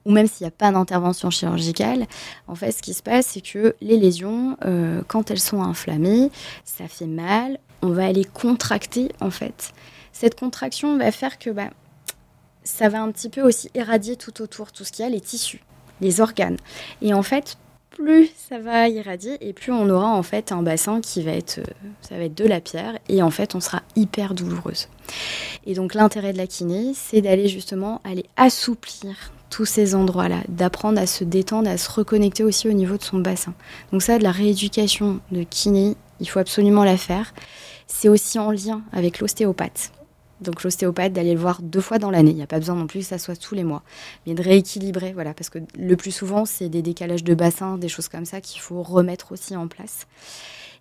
ou même s'il n'y a pas d'intervention chirurgicale, en fait, ce qui se passe, c'est que les lésions, euh, quand elles sont inflammées, ça fait mal. On va aller contracter, en fait. Cette contraction va faire que bah, ça va un petit peu aussi irradier tout autour, tout ce qu'il y a, les tissus, les organes. Et en fait, plus ça va irradier et plus on aura en fait un bassin qui va être, euh, ça va de la pierre et en fait on sera hyper douloureuse. Et donc l'intérêt de la kiné, c'est d'aller justement aller assouplir tous ces endroits-là, d'apprendre à se détendre, à se reconnecter aussi au niveau de son bassin. Donc ça, de la rééducation de kiné, il faut absolument la faire. C'est aussi en lien avec l'ostéopathe. Donc l'ostéopathe, d'aller le voir deux fois dans l'année. Il n'y a pas besoin non plus que ça soit tous les mois. Mais de rééquilibrer, voilà, parce que le plus souvent, c'est des décalages de bassin, des choses comme ça qu'il faut remettre aussi en place.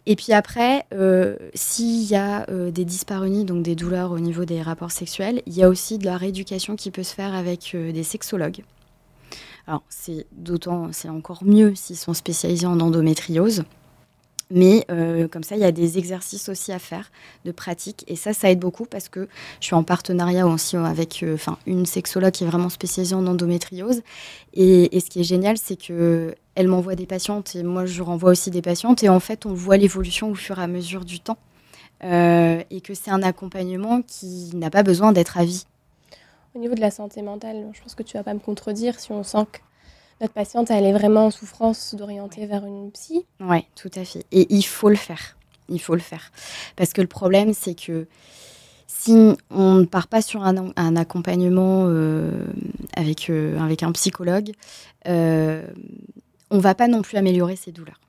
Et puis après, euh, s'il y a euh, des dyspareunies, donc des douleurs au niveau des rapports sexuels, il y a aussi de la rééducation qui peut se faire avec euh, des sexologues. Alors c'est d'autant, c'est encore mieux s'ils sont spécialisés en endométriose. Mais euh, comme ça, il y a des exercices aussi à faire de pratique. Et ça, ça aide beaucoup parce que je suis en partenariat aussi avec euh, une sexologue qui est vraiment spécialisée en endométriose. Et, ce qui est génial, c'est qu'elle m'envoie des patientes et moi, je renvoie aussi des patientes. Et en fait, on voit l'évolution au fur et à mesure du temps. Euh, et que c'est un accompagnement qui n'a pas besoin d'être à vie. Au niveau de la santé mentale, je pense que tu vas pas me contredire si on sent que notre patiente, elle est vraiment en souffrance d'orienter vers une psy. Oui, tout à fait. Et il faut le faire. Il faut le faire. Parce que le problème, c'est que si on ne part pas sur un, accompagnement euh, avec, euh, avec un psychologue, euh, on va pas non plus améliorer ses douleurs.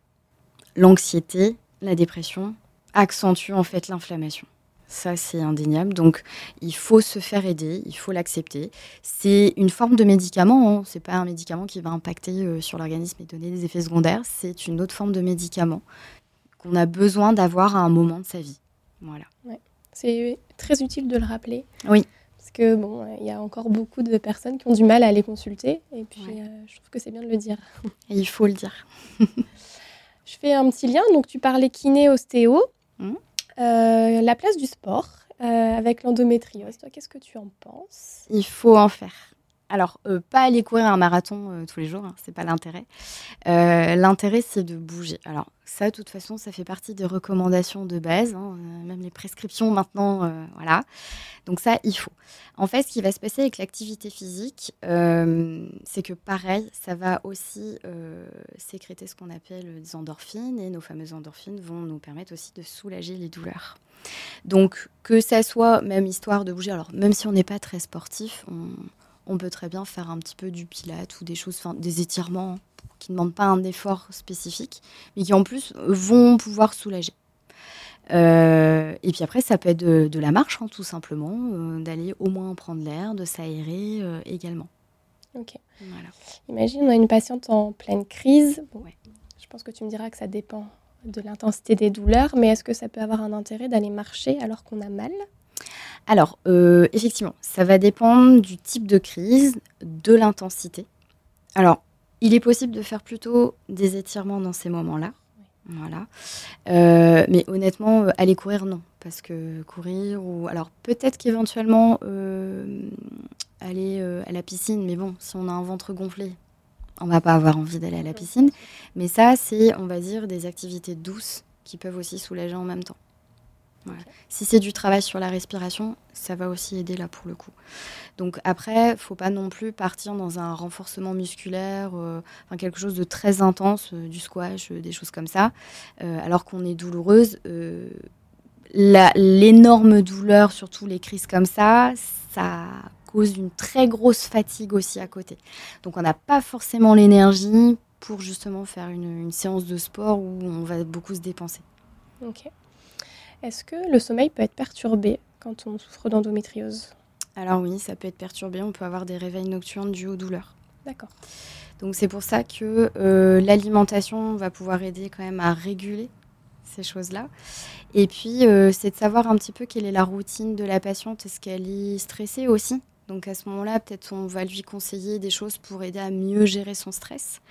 L'anxiété, la dépression accentuent en fait l'inflammation. Ça, c'est indéniable. Donc, il faut se faire aider, il faut l'accepter. C'est une forme de médicament. Hein. Ce n'est pas un médicament qui va impacter euh, sur l'organisme et donner des effets secondaires. C'est une autre forme de médicament qu'on a besoin d'avoir à un moment de sa vie. Voilà. C'est très utile de le rappeler. Oui. Parce que bon, il y a encore beaucoup de personnes qui ont du mal à aller consulter. Et puis, euh, je trouve que c'est bien de le dire. Et il faut le dire. je fais un petit lien. Donc, tu parlais kiné, ostéo. Mmh. Euh, la place du sport euh, avec l'endométriose, toi, qu'est-ce que tu en penses? Il faut en faire. Alors, euh, pas aller courir un marathon euh, tous les jours, hein, c'est pas l'intérêt. Euh, l'intérêt, c'est de bouger. Alors, ça, de toute façon, ça fait partie des recommandations de base, hein, même les prescriptions maintenant, voilà. Donc ça, il faut. En fait, ce qui va se passer avec l'activité physique, c'est que pareil, ça va aussi sécréter ce qu'on appelle des endorphines, et nos fameuses endorphines vont nous permettre aussi de soulager les douleurs. Donc, que ça soit même histoire de bouger, alors même si on n'est pas très sportif, on on peut très bien faire un petit peu du pilate ou des choses, des étirements qui ne demandent pas un effort spécifique, mais qui en plus vont pouvoir soulager. Euh, et puis après, ça peut être de, la marche, hein, tout simplement, euh, d'aller au moins prendre l'air, de s'aérer euh, également. Ok. Imagine, on a une patiente en pleine crise. Je pense que tu me diras que ça dépend de l'intensité des douleurs, mais est-ce que ça peut avoir un intérêt d'aller marcher alors qu'on a mal? Alors, euh, effectivement, ça va dépendre du type de crise, de l'intensité. Alors, il est possible de faire plutôt des étirements dans ces moments-là. Voilà. Euh, mais honnêtement, euh, aller courir, non. Parce que courir, ou. Alors, peut-être qu'éventuellement, aller à la piscine, mais bon, si on a un ventre gonflé, on va pas avoir envie d'aller à la piscine. Mais ça, c'est, on va dire, des activités douces qui peuvent aussi soulager en même temps. Si c'est du travail sur la respiration, ça va aussi aider là pour le coup. Donc après, faut pas non plus partir dans un renforcement musculaire, euh, quelque chose de très intense, euh, du squash, euh, des choses comme ça, alors qu'on est douloureuse. L'énorme douleur, surtout les crises comme ça, ça cause une très grosse fatigue aussi à côté. Donc on n'a pas forcément l'énergie pour justement faire une, une séance de sport où on va beaucoup se dépenser. Ok. Est-ce que le sommeil peut être perturbé quand on souffre d'endométriose? Alors oui, ça peut être perturbé. On peut avoir des réveils nocturnes dus aux douleurs. D'accord. Donc c'est pour ça que euh, l'alimentation va pouvoir aider quand même à réguler ces choses-là. Et puis euh, c'est de savoir un petit peu quelle est la routine de la patiente. Est-ce qu'elle est stressée aussi? Donc à ce moment-là, peut-être on va lui conseiller des choses pour aider à mieux gérer son stress,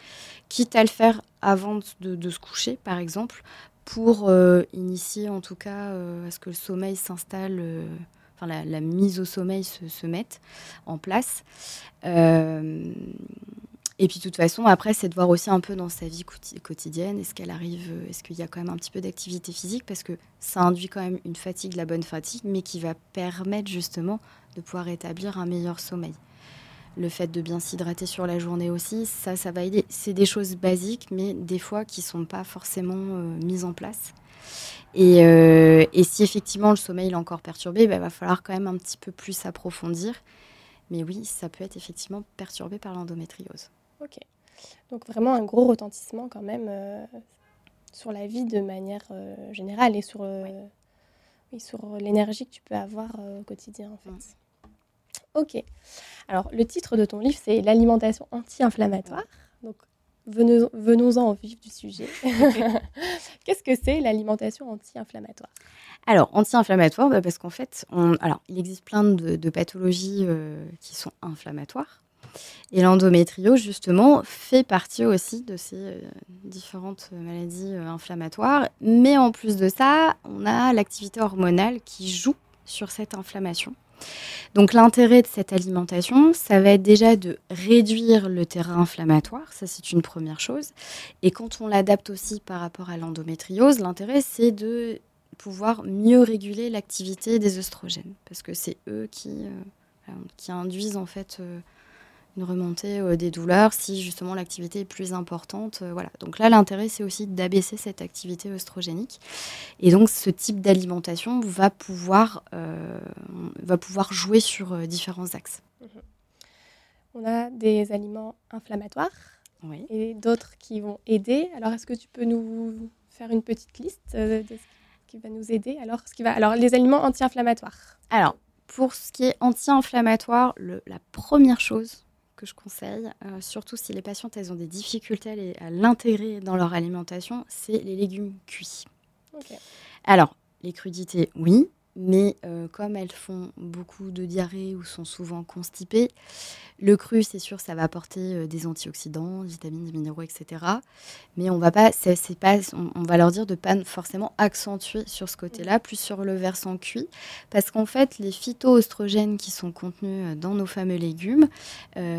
quitte à le faire avant de se coucher, par exemple, pour euh, initier en tout cas euh, à ce que le sommeil s'installe, euh, enfin la, mise au sommeil se, mette en place. et puis de toute façon, après, c'est de voir aussi un peu dans sa vie quotidienne, est-ce qu'elle arrive, est-ce qu'il y a quand même un petit peu d'activité physique, parce que ça induit quand même une fatigue, la bonne fatigue, mais qui va permettre justement de pouvoir établir un meilleur sommeil le fait de bien s'hydrater sur la journée aussi, ça, ça va aider. C'est des choses basiques, mais des fois qui ne sont pas forcément euh, mises en place. Euh, et, si effectivement le sommeil est encore perturbé, il bah, va falloir quand même un petit peu plus approfondir. Mais oui, ça peut être effectivement perturbé par l'endométriose. Ok. Donc vraiment un gros retentissement quand même euh, sur la vie de manière générale et sur, sur l'énergie que tu peux avoir au quotidien en fait. Ok. Alors, le titre de ton livre, c'est L'alimentation anti-inflammatoire. Donc, venons-en au vif du sujet. Qu'est-ce que c'est l'alimentation anti-inflammatoire? Alors, anti-inflammatoire, bah, parce qu'en fait, alors, il existe plein de, pathologies euh, qui sont inflammatoires. Et l'endométriose, justement, fait partie aussi de ces euh, différentes maladies euh, inflammatoires. Mais en plus de ça, on a l'activité hormonale qui joue sur cette inflammation. Donc l'intérêt de cette alimentation, ça va être déjà de réduire le terrain inflammatoire, ça c'est une première chose. Et quand on l'adapte aussi par rapport à l'endométriose, l'intérêt c'est de pouvoir mieux réguler l'activité des oestrogènes, parce que c'est eux qui, euh, induisent en fait euh, une remontée euh, des douleurs si justement l'activité est plus importante. Euh, voilà. Donc là, l'intérêt, c'est aussi d'abaisser cette activité œstrogénique. Et donc, ce type d'alimentation va pouvoir, euh, va pouvoir jouer sur différents axes. Mhm. On a des aliments inflammatoires et d'autres qui vont aider. Alors, est-ce que tu peux nous faire une petite liste de ce qui va nous aider? Alors, ce qui va... Alors les aliments anti-inflammatoires. Alors, pour ce qui est anti-inflammatoire, la première chose je conseille, euh, surtout si les patientes elles ont des difficultés à l'intégrer dans leur alimentation, c'est les légumes cuits. Alors, les crudités, oui, mais euh, comme elles font beaucoup de diarrhée ou sont souvent constipées, le cru, c'est sûr, ça va apporter euh, des antioxydants, vitamines, minéraux, etc. Mais on va on, va leur dire de pas forcément accentuer sur ce côté-là, plus sur le versant cuit, parce qu'en fait, les phytoestrogènes qui sont contenus euh, dans nos fameux légumes,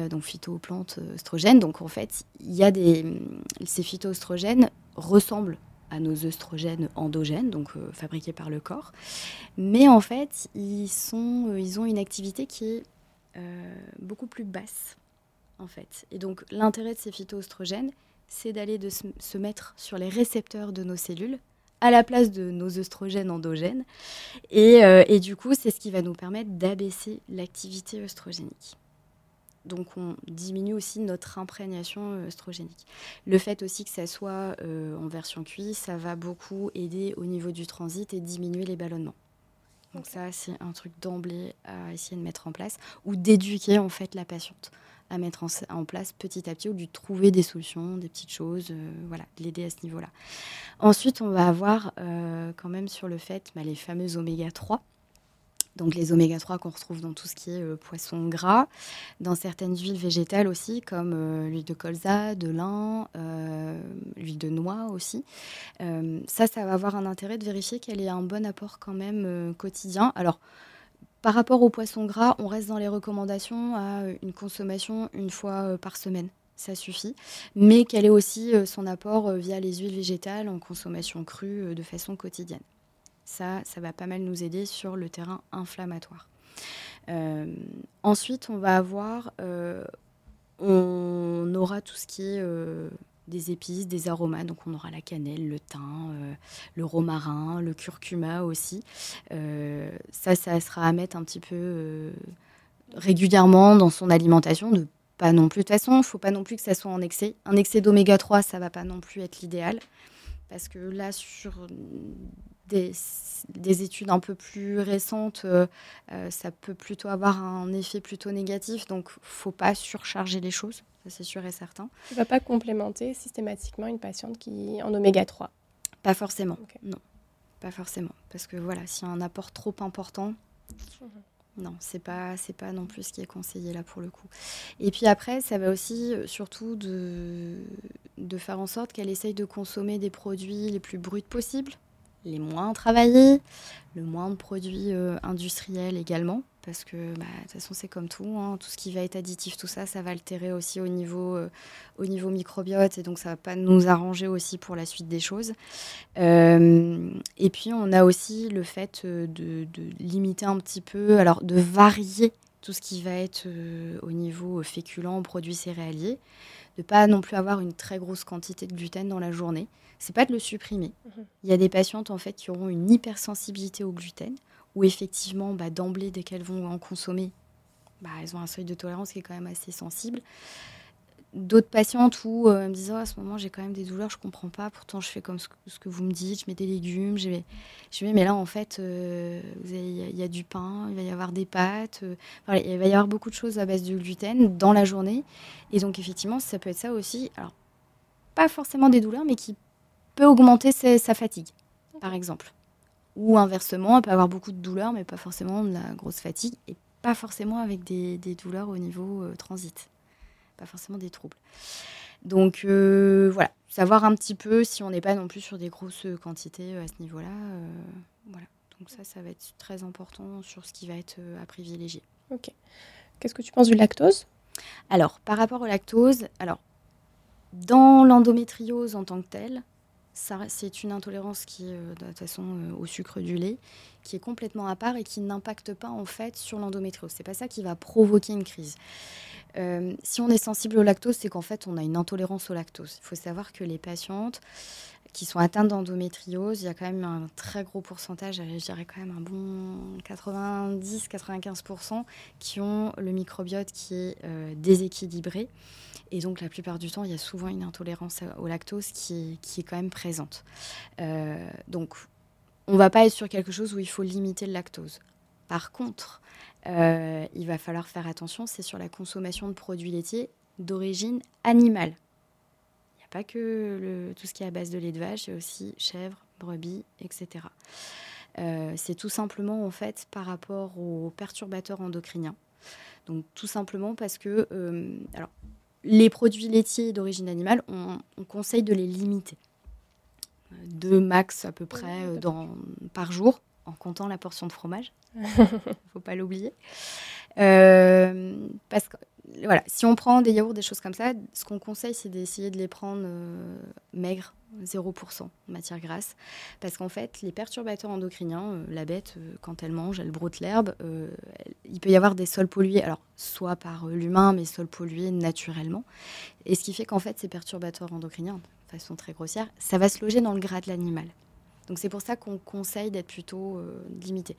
donc phytoplantes oestrogènes, donc en fait, il y a des, ces phytoestrogènes ressemblent nos œstrogènes endogènes, donc euh, fabriqués par le corps. Mais en fait, ils, sont, euh, ils ont une activité qui est euh, beaucoup plus basse, en fait. Et donc, l'intérêt de ces phytoestrogènes, c'est d'aller se, mettre sur les récepteurs de nos cellules à la place de nos œstrogènes endogènes. Et, et du coup, c'est ce qui va nous permettre d'abaisser l'activité œstrogénique donc on diminue aussi notre imprégnation œstrogénique. Euh, le fait aussi que ça soit euh, en version cuite, ça va beaucoup aider au niveau du transit et diminuer les ballonnements. Donc ça, c'est un truc d'emblée à essayer de mettre en place ou d'éduquer en fait la patiente à mettre en, place petit à petit ou de lui trouver des solutions, des petites choses, euh, voilà, l'aider à ce niveau-là. Ensuite, on va avoir quand même sur le fait bah, les fameux oméga 3 donc les oméga 3 qu'on retrouve dans tout ce qui est euh, poisson gras, dans certaines huiles végétales aussi, comme euh, l'huile de colza, de lin, euh, l'huile de noix aussi. ça, ça va avoir un intérêt de vérifier qu'elle ait un bon apport quand même quotidien. Alors, par rapport au poisson gras, on reste dans les recommandations à une consommation une fois par semaine ça suffit, mais qu'elle ait aussi son apport via les huiles végétales en consommation crue de façon quotidienne. Ça, ça va pas mal nous aider sur le terrain inflammatoire. Euh, ensuite, on va avoir, euh, on aura tout ce qui est euh, des épices, des aromates. Donc, on aura la cannelle, le thym, le romarin, le curcuma aussi. ça, ça sera à mettre un petit peu régulièrement dans son alimentation, de pas non plus. De toute façon, il ne faut pas non plus que ça soit en excès. Un excès d'oméga 3, ça va pas non plus être l'idéal. Parce que là, sur des, études un peu plus récentes, euh, euh, ça peut plutôt avoir un effet plutôt négatif. Donc, faut pas surcharger les choses, ça c'est sûr et certain. Tu vas pas complémenter systématiquement une patiente qui en oméga 3 Pas forcément, non. Pas forcément. Parce que voilà, s'il y a un apport trop important, mhm. Non, c'est pas, c'est pas non plus ce qui est conseillé là pour le coup. Et puis après, ça va aussi euh, surtout de, de faire en sorte qu'elle essaye de consommer des produits les plus bruts possibles les moins travaillés, le moins de produits euh, industriels également, parce que bah, de toute façon c'est comme tout, hein, tout ce qui va être additif, tout ça, ça va altérer aussi au niveau, euh, au niveau microbiote, et donc ça va pas nous arranger aussi pour la suite des choses. Euh, et puis on a aussi le fait de, limiter un petit peu, alors de varier tout ce qui va être au niveau féculent, produits céréaliers, de pas non plus avoir une très grosse quantité de gluten dans la journée c'est pas de le supprimer. Mhm. Il y a des patientes en fait qui auront une hypersensibilité au gluten, où effectivement, bah, d'emblée, dès qu'elles vont en consommer, bah, elles ont un seuil de tolérance qui est quand même assez sensible. D'autres patientes où euh, elles me disent oh, à ce moment j'ai quand même des douleurs, je comprends pas, pourtant je fais comme ce que, vous me dites, je mets des légumes, je vais, je mais là en fait euh, il y, a du pain, il va y avoir des pâtes, euh, il va y avoir beaucoup de choses à base de gluten dans la journée, et donc effectivement ça peut être ça aussi, alors pas forcément des douleurs, mais qui peut augmenter sa fatigue, par exemple. Ou inversement, elle peut avoir beaucoup de douleurs, mais pas forcément de la grosse fatigue, et pas forcément avec des, douleurs au niveau euh, transit, pas forcément des troubles. Donc euh, voilà, savoir un petit peu si on n'est pas non plus sur des grosses quantités euh, à ce niveau-là. voilà. Donc ça, ça va être très important sur ce qui va être à privilégier. Ok. Qu'est-ce que tu penses du lactose? Alors, par rapport au lactose, alors dans l'endométriose en tant que telle, c'est une intolérance qui, euh, de toute façon, euh, au sucre du lait, qui est complètement à part et qui n'impacte pas en fait sur l'endométriose. C'est pas ça qui va provoquer une crise. Euh, si on est sensible au lactose, c'est qu'en fait on a une intolérance au lactose. Il faut savoir que les patientes qui sont atteintes d'endométriose, il y a quand même un très gros pourcentage, je dirais quand même un bon 90-95% qui ont le microbiote qui est déséquilibré. Et donc, la plupart du temps, il y a souvent une intolérance au lactose qui, qui est quand même présente. Euh, donc, on ne va pas être sur quelque chose où il faut limiter le lactose. Par contre, euh, il va falloir faire attention, c'est sur la consommation de produits laitiers d'origine animale. Pas que le, tout ce qui est à base de lait de vache, a aussi chèvres, brebis, etc. c'est tout simplement en fait par rapport aux perturbateurs endocriniens. Donc tout simplement parce que alors, les produits laitiers d'origine animale, on, conseille de les limiter. Deux max à peu près dans, par jour, en comptant la portion de fromage. Il ne faut pas l'oublier. parce que voilà, si on prend des yaourts, des choses comme ça, ce qu'on conseille, c'est d'essayer de les prendre euh, maigres, 0% matière grasse. Parce qu'en fait, les perturbateurs endocriniens, euh, la bête, euh, quand elle mange, elle broute l'herbe, il peut y avoir des sols pollués, alors soit par l'humain, mais sols pollués naturellement. Et ce qui fait qu'en fait, ces perturbateurs endocriniens, de façon très grossière, ça va se loger dans le gras de l'animal. Donc c'est pour ça qu'on conseille d'être plutôt euh, limité.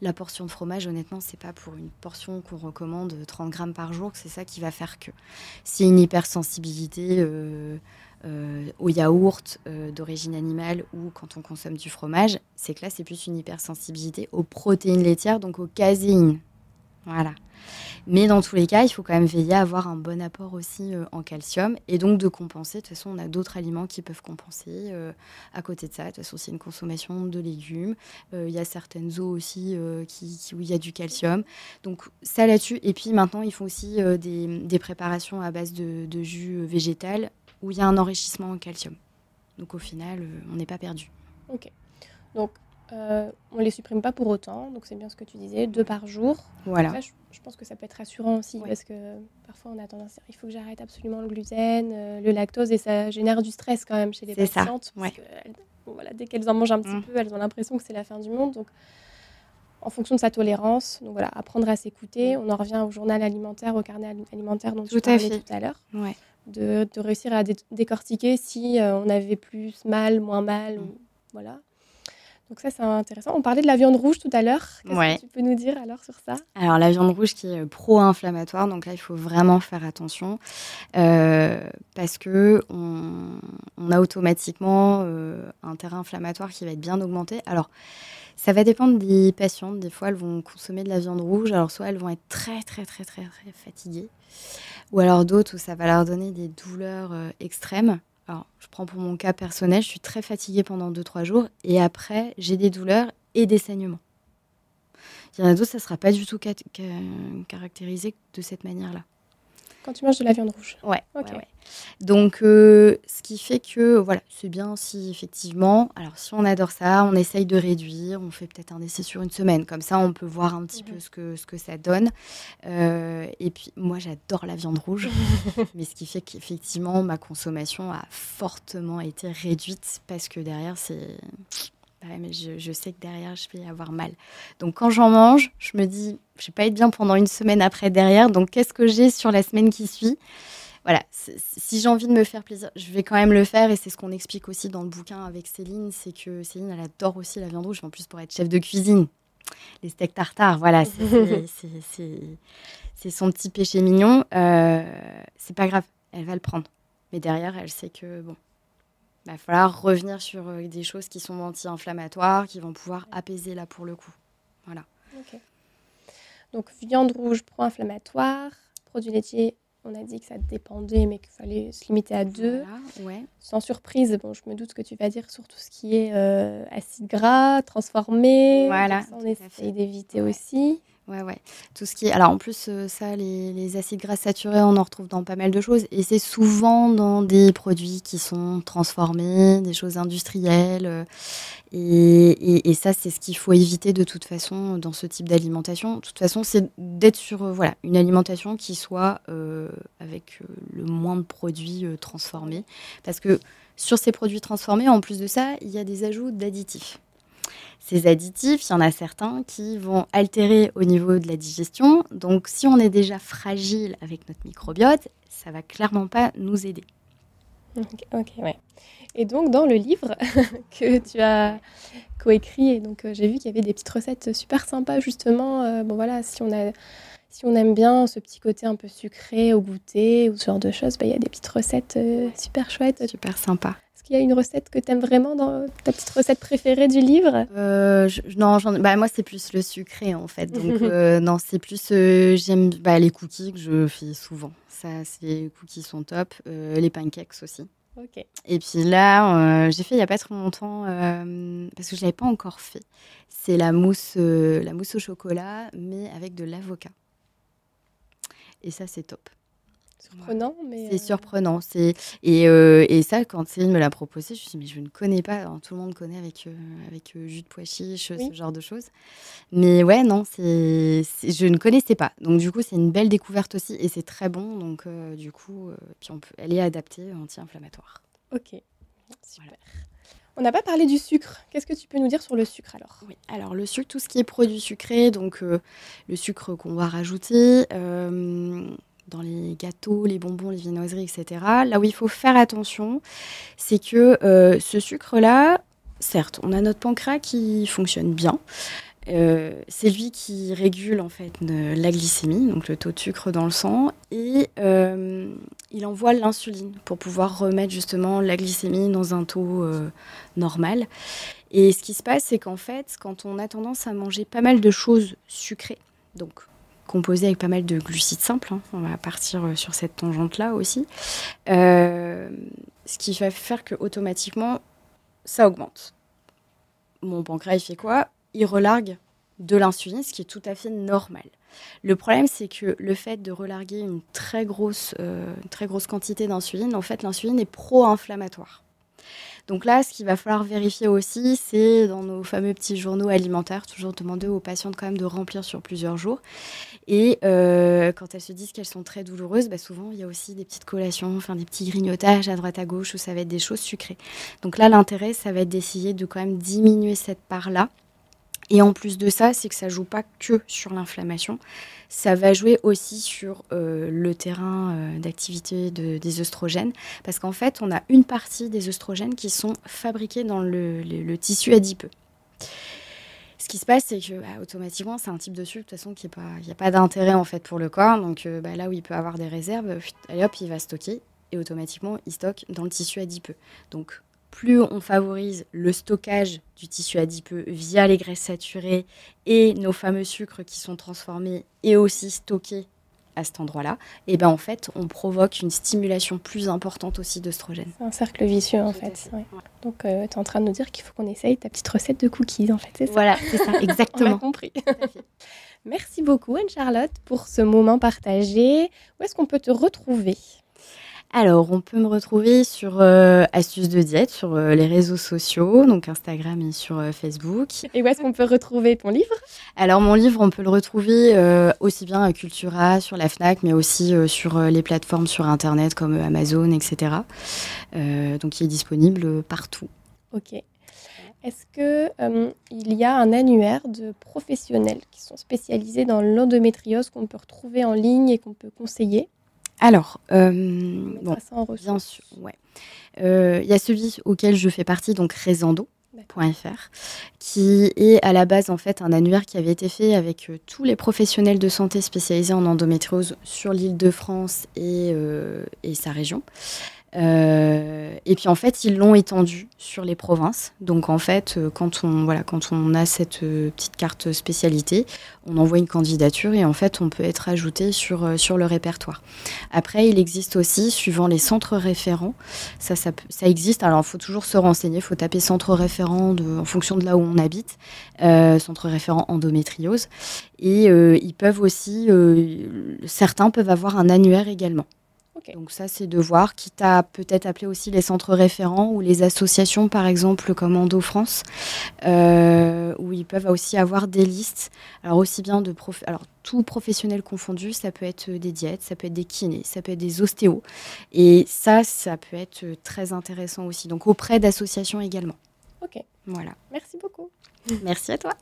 La portion de fromage, honnêtement, c'est pas pour une portion qu'on recommande 30 grammes par jour c'est ça qui va faire que. Si une hypersensibilité euh, euh, au yaourt d'origine animale ou quand on consomme du fromage, c'est que là c'est plus une hypersensibilité aux protéines laitières, donc aux caséines. Voilà. Mais dans tous les cas, il faut quand même veiller à avoir un bon apport aussi euh, en calcium et donc de compenser. De toute façon, on a d'autres aliments qui peuvent compenser euh, à côté de ça. De toute façon, c'est une consommation de légumes. Euh, il y a certaines eaux aussi qui, où il y a du calcium. Donc ça là-dessus. Et puis maintenant, ils font aussi des, préparations à base de, de, jus végétal où il y a un enrichissement en calcium. Donc au final, on n'est pas perdu. Ok. Donc euh, on ne les supprime pas pour autant, donc c'est bien ce que tu disais, deux par jour. Voilà. je, pense que ça peut être rassurant aussi, parce que parfois on a tendance à dire il faut que j'arrête absolument le gluten, euh, le lactose, et ça génère du stress quand même chez les patientes. Ça. voilà, dès qu'elles en mangent un petit mm. peu, elles ont l'impression que c'est la fin du monde. Donc, en fonction de sa tolérance, donc voilà, apprendre à s'écouter. Mm. On en revient au journal alimentaire, au carnet alimentaire dont tu parlais tout à l'heure. De, réussir à décortiquer si euh, on avait plus mal, moins mal, mm. voilà donc ça, c'est intéressant. On parlait de la viande rouge tout à l'heure. Qu'est-ce que tu peux nous dire alors sur ça? Alors la viande rouge qui est pro-inflammatoire, donc là, il faut vraiment faire attention euh, parce que on, a automatiquement euh, un terrain inflammatoire qui va être bien augmenté. Alors ça va dépendre des patientes. Des fois, elles vont consommer de la viande rouge. Alors soit elles vont être très très très très très fatiguées, ou alors d'autres où ça va leur donner des douleurs euh, extrêmes. Je prends pour mon cas personnel, je suis très fatiguée pendant 2-3 jours et après, j'ai des douleurs et des saignements. Il y en a d'autres, ça ne sera pas du tout caractérisé de cette manière-là. Quand tu manges de la viande rouge Ouais. Donc, euh, ce qui fait que, voilà, c'est bien si effectivement, alors si on adore ça, on essaye de réduire, on fait peut-être un essai sur une semaine, comme ça on peut voir un petit peu mhm. ce que, ce que ça donne. Euh, et puis, moi j'adore la viande rouge, mais ce qui fait qu'effectivement, ma consommation a fortement été réduite parce que derrière, c'est mais je, sais que derrière, je vais avoir mal. Donc quand j'en mange, je me dis, je vais pas être bien pendant une semaine après derrière. Donc qu'est-ce que j'ai sur la semaine qui suit? Voilà, si j'ai envie de me faire plaisir, je vais quand même le faire. Et c'est ce qu'on explique aussi dans le bouquin avec Céline, c'est que Céline, elle adore aussi la viande rouge, en plus pour être chef de cuisine. Les steaks tartare, voilà, c'est son petit péché mignon. Euh, c'est pas grave, elle va le prendre. Mais derrière, elle sait que bon, il va falloir revenir sur euh, des choses qui sont anti-inflammatoires, qui vont pouvoir apaiser là pour le coup. Voilà. Donc viande rouge pro-inflammatoire, produits laitiers, on a dit que ça dépendait, mais qu'il fallait se limiter à deux. ouais. Sans surprise, bon, je me doute ce que tu vas dire sur tout ce qui est euh, acide gras, transformé. Voilà. on essaye d'éviter aussi. Ouais, ouais. Tout ce qui est... Alors en plus, euh, ça, les, acides gras saturés, on en retrouve dans pas mal de choses. Et c'est souvent dans des produits qui sont transformés, des choses industrielles. Euh, et, et, ça, c'est ce qu'il faut éviter de toute façon dans ce type d'alimentation. De toute façon, c'est d'être sur euh, voilà, une alimentation qui soit avec le moins de produits transformés. Parce que sur ces produits transformés, en plus de ça, il y a des ajouts d'additifs. Ces additifs, il y en a certains qui vont altérer au niveau de la digestion. Donc si on est déjà fragile avec notre microbiote, ça va clairement pas nous aider. Ok, ouais. Et donc dans le livre que tu as coécrit, et donc euh, j'ai vu qu'il y avait des petites recettes super sympas justement. Euh, bon voilà, si on a si on aime bien ce petit côté un peu sucré au goûter ou ce genre de choses, bah, il y a des petites recettes euh, super chouettes. Super sympa. Il y a une recette que tu aimes vraiment dans ta petite recette préférée du livre? Euh, Non, bah, moi c'est plus le sucré en fait. Donc euh, non, c'est plus euh, j'aime bah, les cookies que je fais souvent. Ça, les cookies sont top. les pancakes aussi. Et puis là, j'ai fait il n'y a pas trop longtemps, parce que je ne l'avais pas encore fait. C'est la mousse, la mousse au chocolat, mais avec de l'avocat. Et ça, c'est top. Surprenant, mais. C'est euh, surprenant. C'est... Et, euh, et, ça, quand Céline me l'a proposé, je me suis dit, mais je ne connais pas. tout le monde connaît avec, euh, avec jus de pois chiche, ce genre de choses. Mais ouais, non, c'est... je ne connaissais pas. Donc, du coup, c'est une belle découverte aussi. Et c'est très bon. Donc, du coup, puis on peut... elle est adaptée anti-inflammatoire. Ok, super. On n'a pas parlé du sucre. Qu'est-ce que tu peux nous dire sur le sucre alors? Oui, alors le sucre, tout ce qui est produit sucré, donc le sucre qu'on va rajouter, dans les gâteaux, les bonbons, les viennoiseries, etc. Là où il faut faire attention, c'est que euh, ce sucre-là, certes, on a notre pancréas qui fonctionne bien. Euh, c'est lui qui régule en fait la glycémie, donc le taux de sucre dans le sang, et euh, il envoie l'insuline pour pouvoir remettre justement la glycémie dans un taux normal. Et ce qui se passe, c'est qu'en fait, quand on a tendance à manger pas mal de choses sucrées, donc composé avec pas mal de glucides simples. Hein. On va partir euh, sur cette tangente-là aussi. Euh, ce qui va faire que automatiquement, ça augmente. Mon pancréas, il fait quoi? Il relargue de l'insuline, ce qui est tout à fait normal. Le problème, c'est que le fait de relarguer une très grosse, euh, une très grosse quantité d'insuline, en fait, l'insuline est pro-inflammatoire. Donc là, ce qu'il va falloir vérifier aussi, c'est dans nos fameux petits journaux alimentaires, toujours demander aux patientes quand même de remplir sur plusieurs jours. Et euh, quand elles se disent qu'elles sont très douloureuses, bah souvent il y a aussi des petites collations, enfin des petits grignotages à droite à gauche où ça va être des choses sucrées. Donc là, l'intérêt, ça va être d'essayer de quand même diminuer cette part-là. Et en plus de ça, c'est que ça joue pas que sur l'inflammation, ça va jouer aussi sur euh, le terrain euh, d'activité des œstrogènes, parce qu'en fait, on a une partie des œstrogènes qui sont fabriqués dans le, tissu adipeux. Ce qui se passe, c'est que bah, automatiquement, c'est un type de sucre de toute façon qui n'y a pas d'intérêt en fait pour le corps. Donc euh, bah, là où il peut avoir des réserves, allez hop, il va stocker et automatiquement il stocke dans le tissu adipeux. Donc plus on favorise le stockage du tissu adipeux via les graisses saturées et nos fameux sucres qui sont transformés et aussi stockés à cet endroit-là, et ben en fait, on provoque une stimulation plus importante aussi d'œstrogène. C'est un cercle vicieux en fait. Donc, euh, tu es en train de nous dire qu'il faut qu'on essaye ta petite recette de cookies en fait, c'est ça? Voilà, c'est ça, exactement. on a compris. Merci beaucoup Anne-Charlotte pour ce moment partagé. Où est-ce qu'on peut te retrouver? Alors, on peut me retrouver sur euh, Astuces de diète, sur euh, les réseaux sociaux, donc Instagram et sur euh, Facebook. Et où est-ce qu'on peut retrouver ton livre? Alors, mon livre, on peut le retrouver aussi bien à Cultura, sur la FNAC, mais aussi sur les plateformes sur Internet comme Amazon, etc. donc, il est disponible partout. Ok. Est-ce qu'il il y a un annuaire de professionnels qui sont spécialisés dans l'endométriose qu'on peut retrouver en ligne et qu'on peut conseiller? Alors, euh, bon, bien sûr, ouais. Euh, il y a celui auquel je fais partie, donc Resando.fr, qui est à la base en fait un annuaire qui avait été fait avec euh, tous les professionnels de santé spécialisés en endométriose sur l'île de France et, et sa région. Euh, et puis en fait, ils l'ont étendu sur les provinces. Donc en fait, euh, quand on, voilà, quand on a cette euh, petite carte spécialité, on envoie une candidature et en fait, on peut être ajouté sur, sur le répertoire. Après, il existe aussi, suivant les centres référents, ça, ça, ça existe. Alors il faut toujours se renseigner, il faut taper centre référent en fonction de là où on habite, centre référent endométriose. Et ils peuvent aussi, certains peuvent avoir un annuaire également. Donc ça, c'est de voir, quitte à peut-être appeler aussi les centres référents ou les associations, par exemple, comme Endo France, euh, où ils peuvent aussi avoir des listes. Alors aussi bien de prof... alors tout professionnel confondu, ça peut être des diètes, ça peut être des kinés, ça peut être des ostéos, et ça, ça peut être très intéressant aussi. Donc auprès d'associations également. Ok. Voilà. Merci beaucoup. Merci à toi.